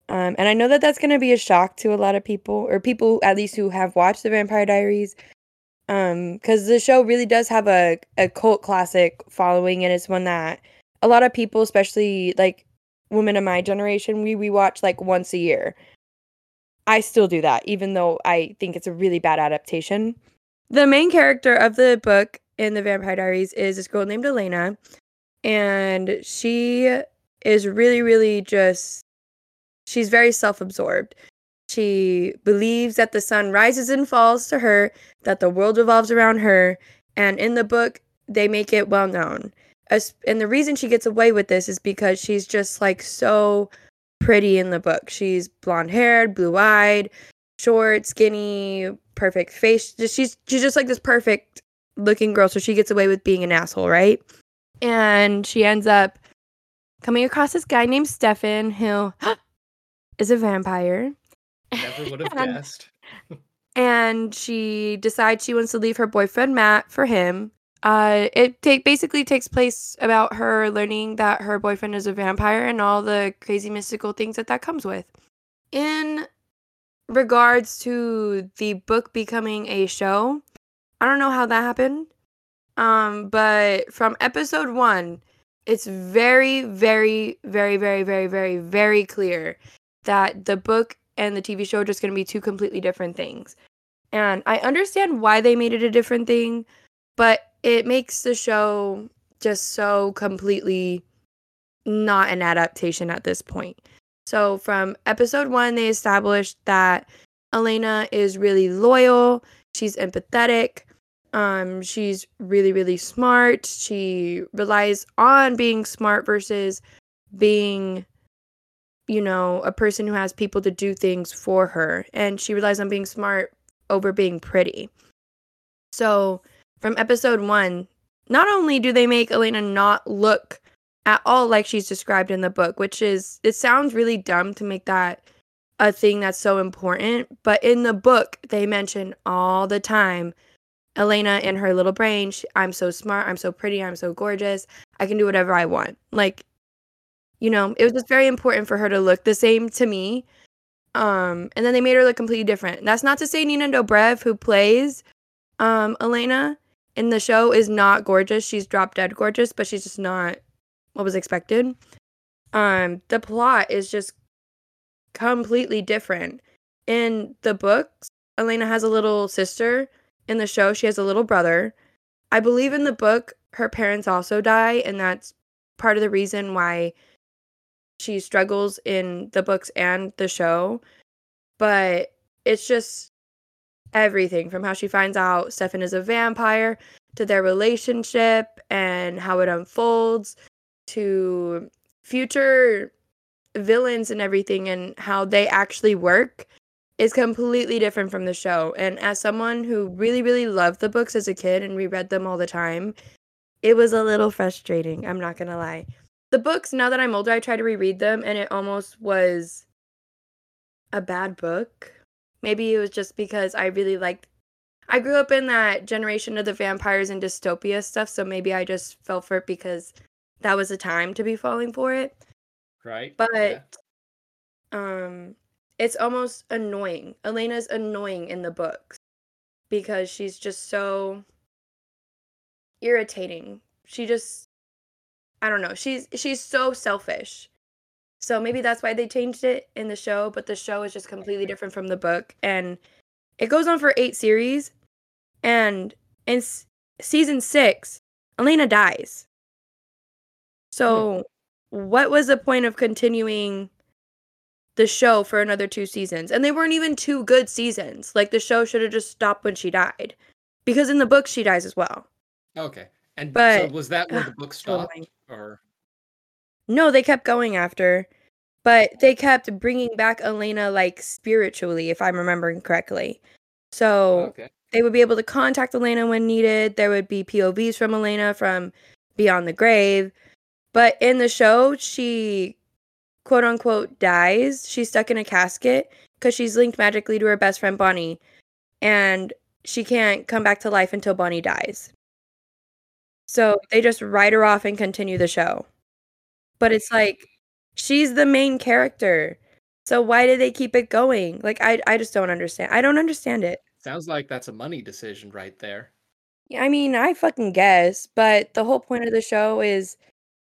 Um, and I know that that's going to be a shock to a lot of people, or people at least who have watched The Vampire Diaries, Um, because the show really does have a, a cult classic following, and it's one that a lot of people, especially like women of my generation, we rewatch like once a year. I still do that, even though I think it's a really bad adaptation. The main character of the book in The Vampire Diaries is this girl named Elena, and she is really, really just she's very self-absorbed. She believes that the sun rises and falls to her, that the world revolves around her, and in the book they make it well known. As, and the reason she gets away with this is because she's just like so pretty in the book. She's blonde-haired, blue-eyed, short, skinny, perfect face. Just she's she's just like this perfect looking girl, so she gets away with being an asshole, right? And she ends up coming across this guy named Stefan who is a vampire. Never would have And- guessed. and she decides she wants to leave her boyfriend Matt for him. Uh, it take basically takes place about her learning that her boyfriend is a vampire and all the crazy mystical things that that comes with. In regards to the book becoming a show, I don't know how that happened. Um, but from episode one, it's very, very, very, very, very, very, very clear that the book and the TV show are just going to be two completely different things. And I understand why they made it a different thing, but it makes the show just so completely not an adaptation at this point. So, from episode one, they established that Elena is really loyal, she's empathetic, um, she's really, really smart. She relies on being smart versus being, you know, a person who has people to do things for her. And she relies on being smart over being pretty. So, from episode one, not only do they make Elena not look at all like she's described in the book, which is, it sounds really dumb to make that a thing that's so important. But in the book, they mention all the time Elena in her little brain, she, I'm so smart, I'm so pretty, I'm so gorgeous, I can do whatever I want. Like, you know, it was just very important for her to look the same to me. Um, and then they made her look completely different. That's not to say Nina Dobrev, who plays um Elena in the show, is not gorgeous. She's drop dead gorgeous, but she's just not what was expected. Um, the plot is just completely different. In the books, Elena has a little sister in the show, she has a little brother. I believe in the book, her parents also die, and that's part of the reason why she struggles in the books and the show. But it's just everything from how she finds out Stefan is a vampire to their relationship and how it unfolds to future villains and everything and how they actually work is completely different from the show. And as someone who really, really loved the books as a kid and reread them all the time, it was a little frustrating. I'm not going to lie. The books, now that I'm older, I try to reread them and it almost was a bad book. Maybe it was just because I really liked. I grew up in that generation of the vampires and dystopia stuff, so maybe I just fell for it because that was the time to be falling for it. Right. But yeah. um it's almost annoying. Elena's annoying in the books because she's just so irritating. She just I don't know. She's she's so selfish. So maybe that's why they changed it in the show, but the show is just completely different from the book and it goes on for 8 series and in s- season 6 Elena dies. So what was the point of continuing the show for another two seasons. And they weren't even two good seasons. Like the show should have just stopped when she died. Because in the book she dies as well. Okay. And but, so was that where the book stopped or No, they kept going after. But they kept bringing back Elena like spiritually if I'm remembering correctly. So okay. they would be able to contact Elena when needed. There would be POVs from Elena from beyond the grave. But in the show, she quote unquote dies, she's stuck in a casket because she's linked magically to her best friend Bonnie, and she can't come back to life until Bonnie dies. So they just write her off and continue the show. But it's like she's the main character. So why did they keep it going? Like I I just don't understand. I don't understand it. Sounds like that's a money decision right there. Yeah, I mean, I fucking guess, but the whole point of the show is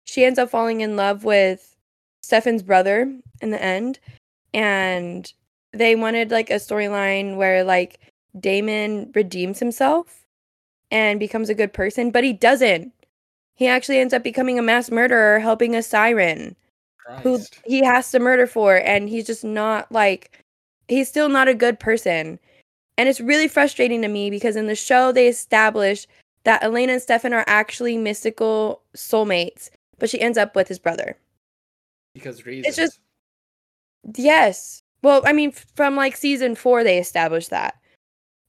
she ends up falling in love with Stefan's brother in the end, and they wanted like a storyline where like Damon redeems himself and becomes a good person, but he doesn't. He actually ends up becoming a mass murderer, helping a siren Christ. who he has to murder for, and he's just not like he's still not a good person. And it's really frustrating to me because in the show they establish that Elena and Stefan are actually mystical soulmates, but she ends up with his brother because reasons. It's just yes. Well, I mean, from like season four, they established that,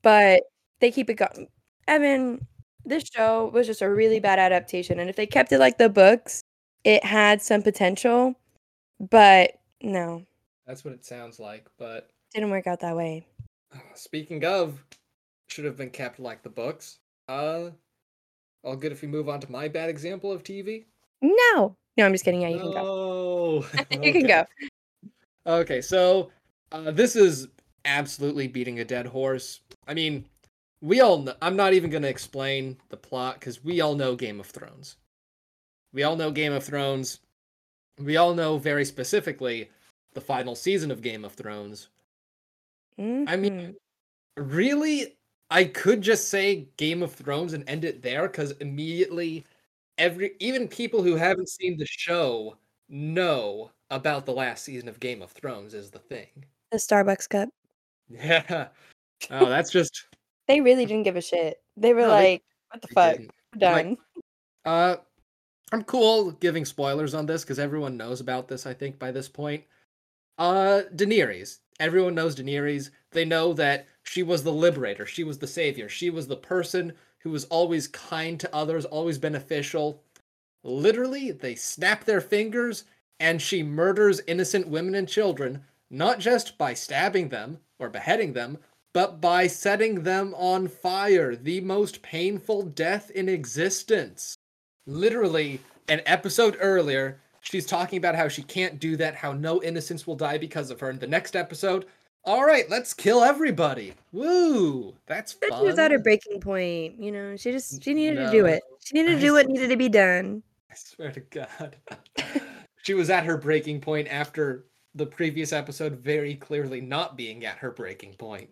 but they keep it going. Evan, this show was just a really bad adaptation, and if they kept it like the books, it had some potential, but no. That's what it sounds like, but didn't work out that way. Speaking of, should have been kept like the books. Uh, all good if we move on to my bad example of TV. No, no, I'm just kidding. Yeah, you can go. Oh, you can go. Okay, so uh, this is absolutely beating a dead horse. I mean, we all know, I'm not even going to explain the plot because we all know Game of Thrones. we all know Game of Thrones. We all know very specifically the final season of Game of Thrones. Mm-hmm. I mean, really, I could just say Game of Thrones and end it there because immediately, every even people who haven't seen the show know about the last season of Game of Thrones is the thing. the Starbucks cup. Yeah. Oh, that's just They really didn't give a shit. They were No, they- like, "What the fuck? We're Like, done." Uh, I'm cool giving spoilers on this because everyone knows about this. I think by this point, uh, Daenerys. Everyone knows Daenerys. They know that she was the liberator. She was the savior. She was the person who was always kind to others, always beneficial. Literally, they snap their fingers and she murders innocent women and children, not just by stabbing them or beheading them, but by setting them on fire. The most painful death in existence literally an episode earlier she's talking about how she can't do that how no innocence will die because of her in the next episode all right let's kill everybody woo that's fun she was at her breaking point. You know, she just she needed to do it. She needed to I do what needed to be done. i swear to god she was at her breaking point after the previous episode very clearly not being at her breaking point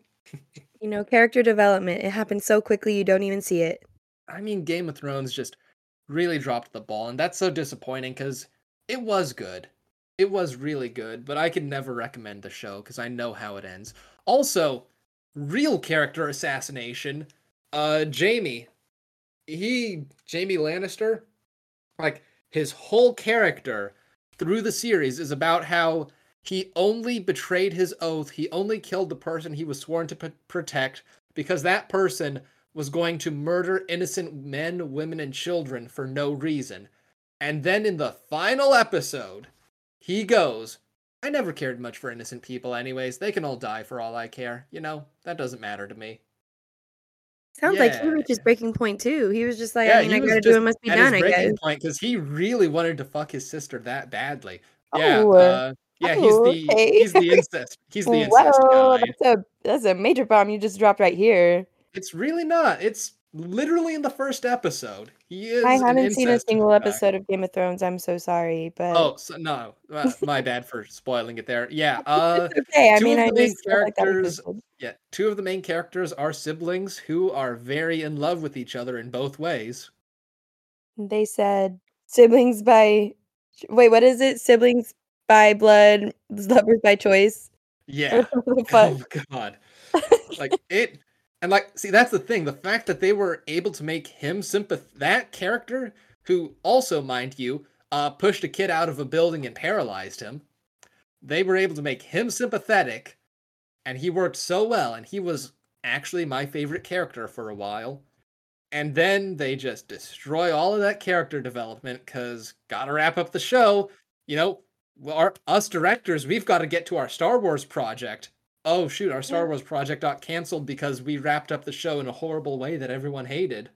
You know, character development. It happens so quickly you don't even see it. I mean, Game of Thrones just really dropped the ball, and that's so disappointing because it was good. It was really good, but I could never recommend the show because I know how it ends. Also, real character assassination. Uh, Jamie, he, Jamie Lannister, like his whole character through the series is about how he only betrayed his oath. He only killed the person he was sworn to p- protect because that person was going to murder innocent men, women, and children for no reason. And then in the final episode, he goes, I never cared much for innocent people, anyways. They can all die for all I care. You know, that doesn't matter to me. Sounds like he Yeah. reached his breaking point too. He was just like, yeah, I mean, I gotta do what must be done, I guess. because he really wanted to fuck his sister that badly. Yeah, Oh, uh, yeah, he's oh, the okay. he's the incest he's the incest Whoa, guy. that's a that's a major bomb you just dropped right here. It's really not. It's literally in the first episode. He is. I haven't seen a single episode of Game of Thrones. I'm so sorry, but Oh so, no, uh, my bad for spoiling it there. Yeah, uh, it's okay. I mean, I just felt like characters- yeah. Two of the main characters are siblings who are very in love with each other in both ways. They said siblings by wait, what is it? Siblings by blood, lovers by choice. Yeah. What the fuck? Oh god. Like it and like see that's the thing, the fact that they were able to make him sympath that character who also mind you uh pushed a kid out of a building and paralyzed him. They were able to make him sympathetic and he worked so well and he was actually my favorite character for a while. And then they just destroy all of that character development cuz got to wrap up the show. You know, well, our, us directors, we've got to get to our Star Wars project. Oh shoot, our Star Wars project got canceled because we wrapped up the show in a horrible way that everyone hated.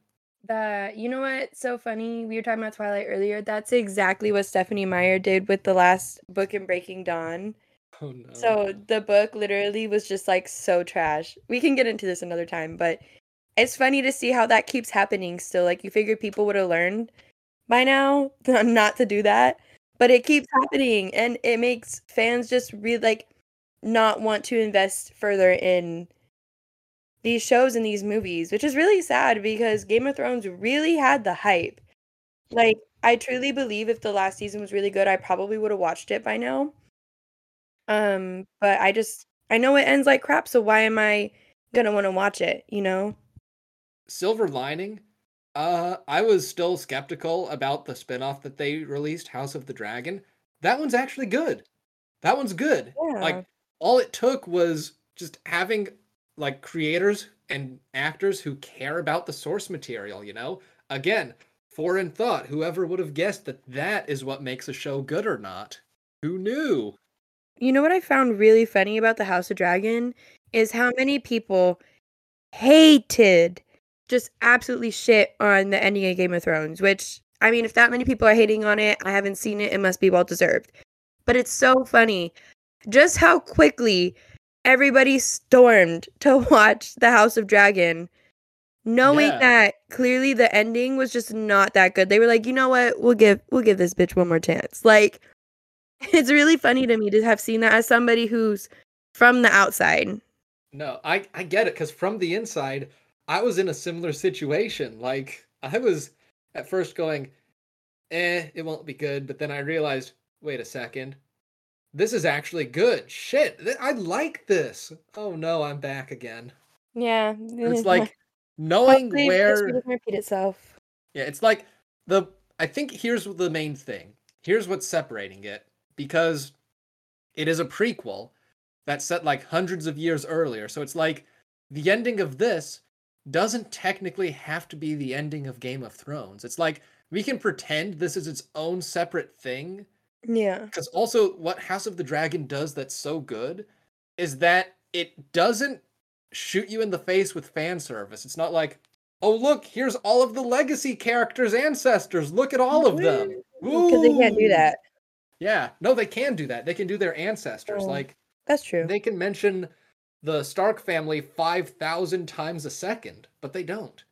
That you know what? So funny. We were talking about Twilight earlier. That's exactly what Stephenie Meyer did with the last book in Breaking Dawn. Oh no. So the book literally was just like so trash. We can get into this another time, but it's funny to see how that keeps happening still. Like you figure people would have learned by now not to do that, but it keeps happening and it makes fans just really like not want to invest further in these shows and these movies, which is really sad because Game of Thrones really had the hype. Like I truly believe if the last season was really good, I probably would have watched it by now. Um, but I just I know it ends like crap, so why am I gonna want to watch it, you know? Silver Lining, uh, I was still skeptical about the spin-off that they released, House of the Dragon. That one's actually good. That one's good. Yeah. Like all it took was just having like creators and actors who care about the source material, you know? Again, foreign thought. Whoever would have guessed that that is what makes a show good or not? Who knew? You know what I found really funny about the House of Dragon is how many people hated just absolutely shit on the ending of Game of Thrones, which I mean if that many people are hating on it, I haven't seen it, it must be well deserved. But it's so funny just how quickly everybody stormed to watch the House of Dragon knowing Yeah. that clearly the ending was just not that good. They were like, "You know what? We'll give we'll give this bitch one more chance." Like it's really funny to me to have seen that as somebody who's from the outside. No, I I get it because from the inside, I was in a similar situation. Like I was at first going, "Eh, it won't be good," but then I realized, wait a second, this is actually good. Shit, I like this. Oh no, I'm back again. Yeah. It's like knowing Hopefully where history doesn't repeat itself. Yeah, it's like the I think here's the main thing. Here's what's separating it because it is a prequel that's set like hundreds of years earlier. So it's like the ending of this doesn't technically have to be the ending of Game of Thrones. It's like we can pretend this is its own separate thing Yeah. because also what House of the Dragon does that's so good is that it doesn't shoot you in the face with fan service. It's not like, oh look, here's all of the legacy characters' ancestors. Look at all of them. Because they can't do that. Yeah, no, they can do that. They can do their ancestors. Oh. Like That's true. they can mention the Stark family 5,000 times a second, but they don't.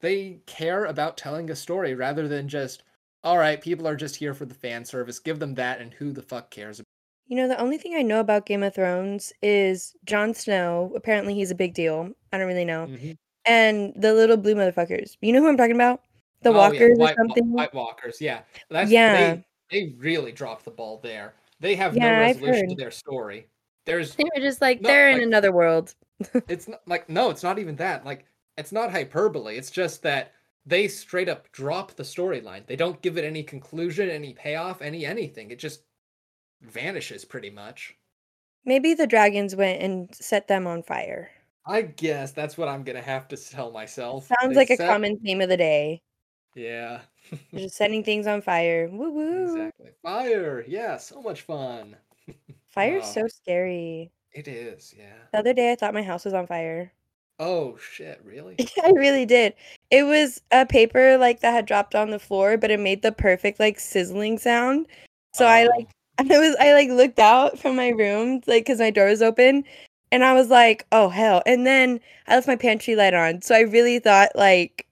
They care about telling a story rather than just, all right, people are just here for the fan service. Give them that, and who the fuck cares? You know, the only thing I know about Game of Thrones is Jon Snow. Apparently, he's a big deal. I don't really know. Mhm. And the little blue motherfuckers. You know who I'm talking about? The Oh, yeah, walkers or White, Wa- something. White Walkers, yeah. That's, Yeah. They, they really dropped the ball there. They have Yeah, no resolution to their story. There's They were just like No, they're in another world. it's not like no it's not even that like it's not hyperbole it's just that they straight up drop the storyline they don't give it any conclusion any payoff any anything it just vanishes pretty much Maybe the dragons went and set them on fire. i guess that's what i'm gonna have to tell myself Sounds They like a common theme of the day. yeah just setting things on fire. Woo woo. exactly fire yeah so much fun Fire's so scary. it is yeah The other day I thought my house was on fire. oh shit really I really did. It was a paper like that had dropped on the floor, but it made the perfect like sizzling sound. So I Oh, like I was I like looked out from my room like cuz my door was open and I was like, "Oh hell." And then I left my pantry light on. So I really thought like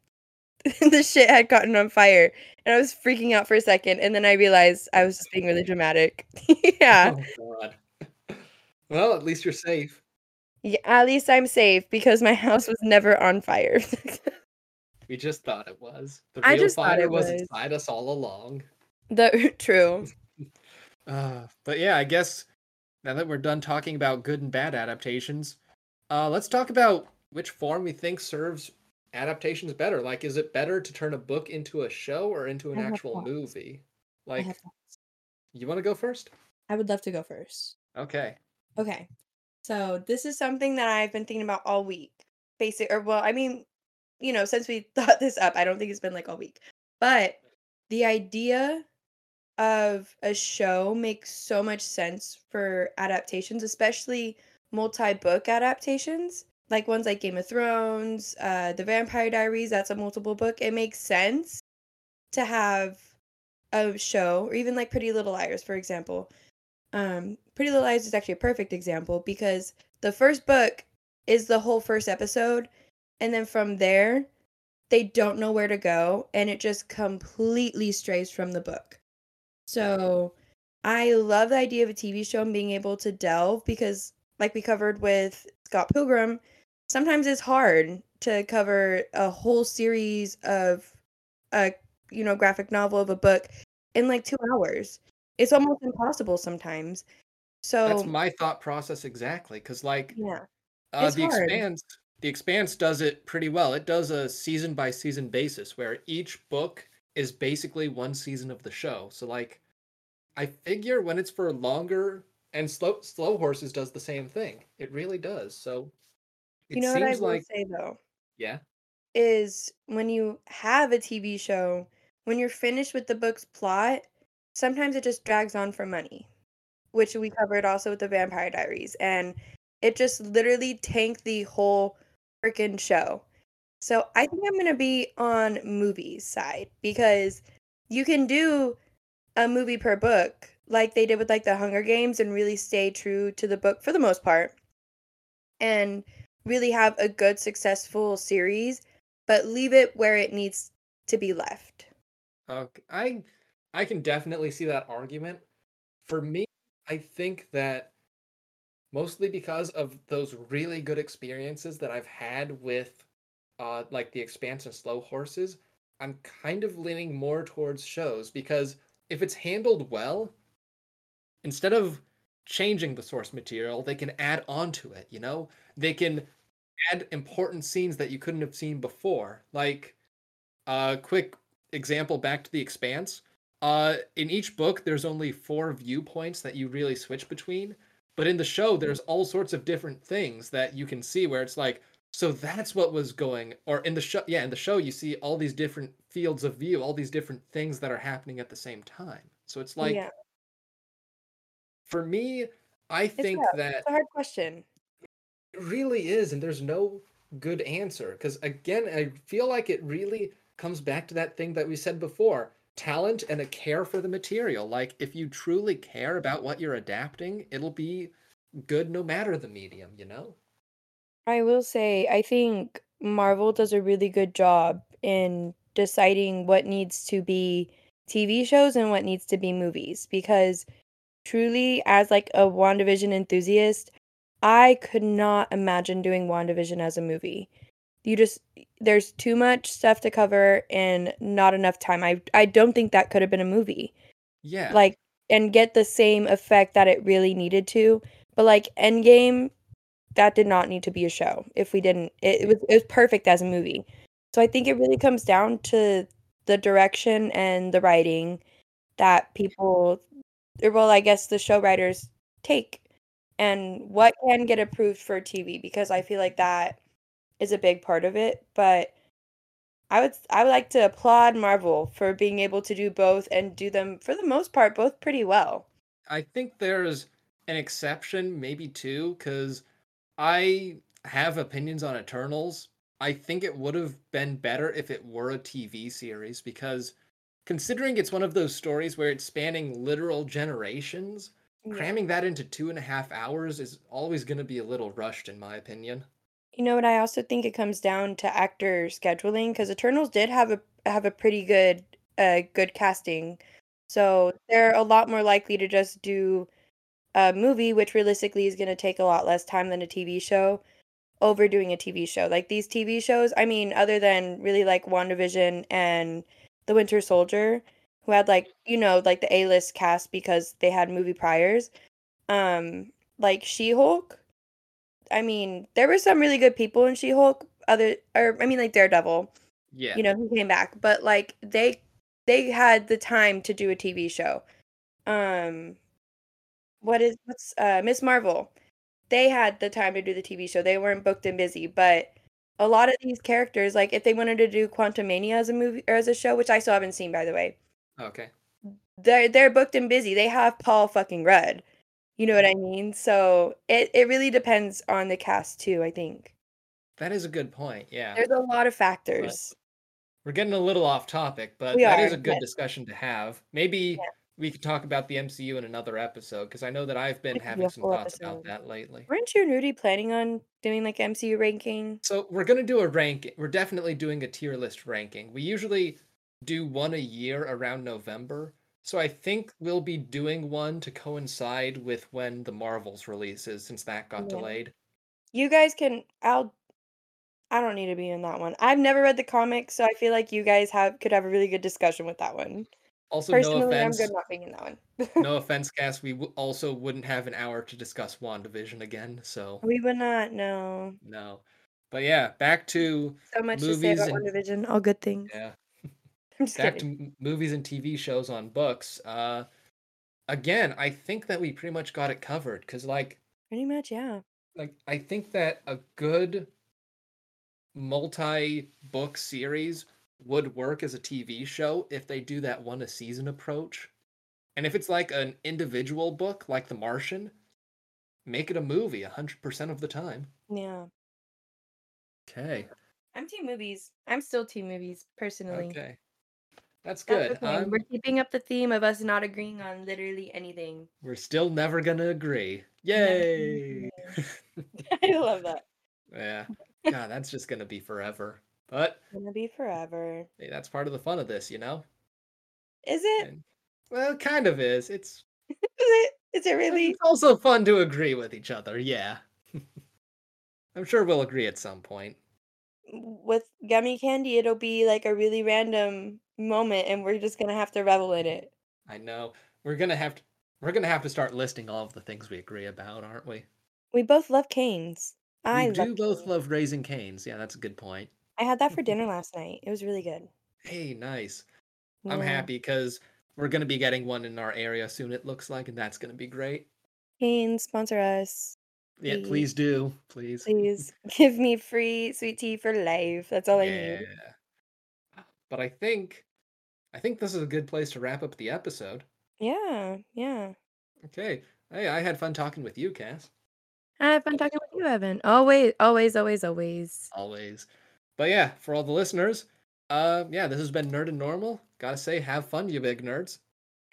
the shit had gotten on fire. And I was freaking out for a second and then I realized I was just being really dramatic. yeah. oh god well at least you're safe yeah. At least I'm safe because my house was never on fire. we just thought it was the I real just thought fire it was was. inside us all along the true. Uh, but yeah, I guess now that we're done talking about good and bad adaptations, uh, let's talk about which form we think serves adaptations better. Like, is it better to turn a book into a show or into an actual thoughts. movie? Like, you want to go first? I would love to go first. Okay. Okay. So this is something that I've been thinking about all week. Basic or well, I mean, you know, since we thought this up, I don't think it's been like all week. But the idea of a show makes so much sense for adaptations, especially multi-book adaptations, like ones like Game of Thrones, uh The Vampire Diaries, that's a multiple book. It makes sense to have a show or even like Pretty Little Liars, for example. Um, Pretty Little Liars is actually a perfect example because the first book is the whole first episode, and then from there, they don't know where to go, and it just completely strays from the book. So, I love the idea of a TV show and being able to delve because, like we covered with Scott Pilgrim, sometimes it's hard to cover a whole series of a you know graphic novel of a book in like two hours. It's almost impossible sometimes. So That's my thought process exactly. Because, like, yeah, uh, the hard. Expanse, the Expanse does it pretty well. It does a season by season basis where each book is basically one season of the show. So, like, I figure when it's for longer, and Slow Slow Horses does the same thing. It really does. So, it you know what I will like say though? Yeah, is when you have a TV show, when you're finished with the book's plot, sometimes it just drags on for money, which we covered also with the Vampire Diaries, and it just literally tanked the whole freaking show. So I think I'm gonna be on movies side because you can do a movie per book like they did with like the Hunger Games and really stay true to the book for the most part. And really have a good successful series, but leave it where it needs to be left. Okay, I I can definitely see that argument. For me, I think that mostly because of those really good experiences that I've had with uh like The Expanse and Slow Horses, I'm kind of leaning more towards shows because if it's handled well, instead of changing the source material, they can add on to it, you know? They can add important scenes that you couldn't have seen before. Like a uh, quick example back to The Expanse. Uh, in each book, there's only four viewpoints that you really switch between. But in the show, there's all sorts of different things that you can see where it's like, so that's what was going, or in the show, yeah, in the show, you see all these different fields of view, all these different things that are happening at the same time. So it's like, yeah. for me, I think it's that it's a hard question. Really is, and there's no good answer because again, I feel like it really comes back to that thing that we said before talent and a care for the material. Like, if you truly care about what you're adapting, it'll be good no matter the medium, you know? I will say, I think Marvel does a really good job in deciding what needs to be TV shows and what needs to be movies because truly as like a WandaVision enthusiast, I could not imagine doing WandaVision as a movie you just there's too much stuff to cover and not enough time. I I don't think that could have been a movie. Yeah. Like and get the same effect that it really needed to. But like Endgame, that did not need to be a show. If we didn't, it, it was it was perfect as a movie. So I think it really comes down to the direction and the writing that people, well, I guess the show writers take, and what can get approved for TV because I feel like that is a big part of it, but I would I would like to applaud Marvel for being able to do both and do them for the most part both pretty well. I think there's an exception, maybe two, because I have opinions on Eternals. I think it would have been better if it were a TV series because considering it's one of those stories where it's spanning literal generations. Cramming that into two and a half hours is always going to be a little rushed, in my opinion. You know what? I also think it comes down to actor scheduling because Eternals did have a have a pretty good uh good casting, so they're a lot more likely to just do a movie, which realistically is going to take a lot less time than a TV show, over doing a TV show. Like these TV shows, I mean, other than really like WandaVision and The Winter Soldier, who had like you know like the A list cast because they had movie priors, um, like She Hulk I mean, there were some really good people in She Hulk. Other, or I mean, like Daredevil. Yeah. You know, who came back, but like they they had the time to do a TV show. Um, what is what's uh Miss Marvel? They had the time to do the TV show. They weren't booked and busy, but a lot of these characters, like if they wanted to do Quantumania as a movie or as a show, which I still haven't seen by the way. Okay. They're they're booked and busy. They have Paul fucking Rudd. You know what mm-hmm. I mean? So it it really depends on the cast too, I think. That is a good point. Yeah. There's a lot of factors. But we're getting a little off topic, but we that are, is a good discussion to have. Maybe yeah. we could talk about the MCU in another episode because I know that I've been having some thoughts episode. about that lately. Weren't you and Rudy planning on doing like MCU ranking? So we're gonna do a ranking. We're definitely doing a tier list ranking. We usually do one a year around November. So I think we'll be doing one to coincide with when the Marvels releases, since that got yeah. delayed. You guys can. I'll. I don't need to be in that one. I've never read the comics, so I feel like you guys have could have a really good discussion with that one. Also, Personally, no offense, I'm good not being in that one. no offense, Cass. We w- also wouldn't have an hour to discuss WandaVision again, so we would not. No. No, but yeah, back to so much to say about and, WandaVision. All good things. Yeah, back kidding. to movies and TV shows on books. Uh, again, I think that we pretty much got it covered because, like, pretty much, yeah. Like, I think that a good multi-book series would work as a TV show if they do that one a season approach. And if it's like an individual book, like The Martian, make it a movie 100% of the time. Yeah. Okay. I'm team movies. I'm still team movies, personally. Okay. That's good. That's We're keeping up the theme of us not agreeing on literally anything. We're still never gonna agree. Yay! I love that. Yeah. God, that's just gonna be forever. But Gonna be forever. hey, that's part of the fun of this, you know? Is it? And, well, it kind of is. It's Is it? Is it really? it's also fun to agree with each other, yeah. I'm sure we'll agree at some point. With gummy candy, it'll be like a really random moment, and we're just gonna have to revel in it. I know. We're gonna have to we're gonna have to start listing all of the things we agree about, aren't we? We both love canes. I we do both canes. love Raising Cane's. Yeah, that's a good point. I had that for dinner last night. It was really good. Hey, nice. I'm happy because we're gonna be getting one in our area soon. It looks like, and that's gonna be great. Canes sponsor us, Yeah, please. please do, please. Please give me free sweet tea for life. That's all I need. Yeah. need. But I think, I think this is a good place to wrap up the episode. Yeah, yeah. Okay. Hey, I had fun talking with you, Cass. I had fun talking with you, Evan. Always, always, always, always. Always. But yeah, for all the listeners, uh, yeah, this has been Nerd and Normal. Gotta say, have fun, you big nerds.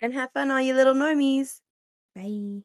And have fun, all you little normies. Bye.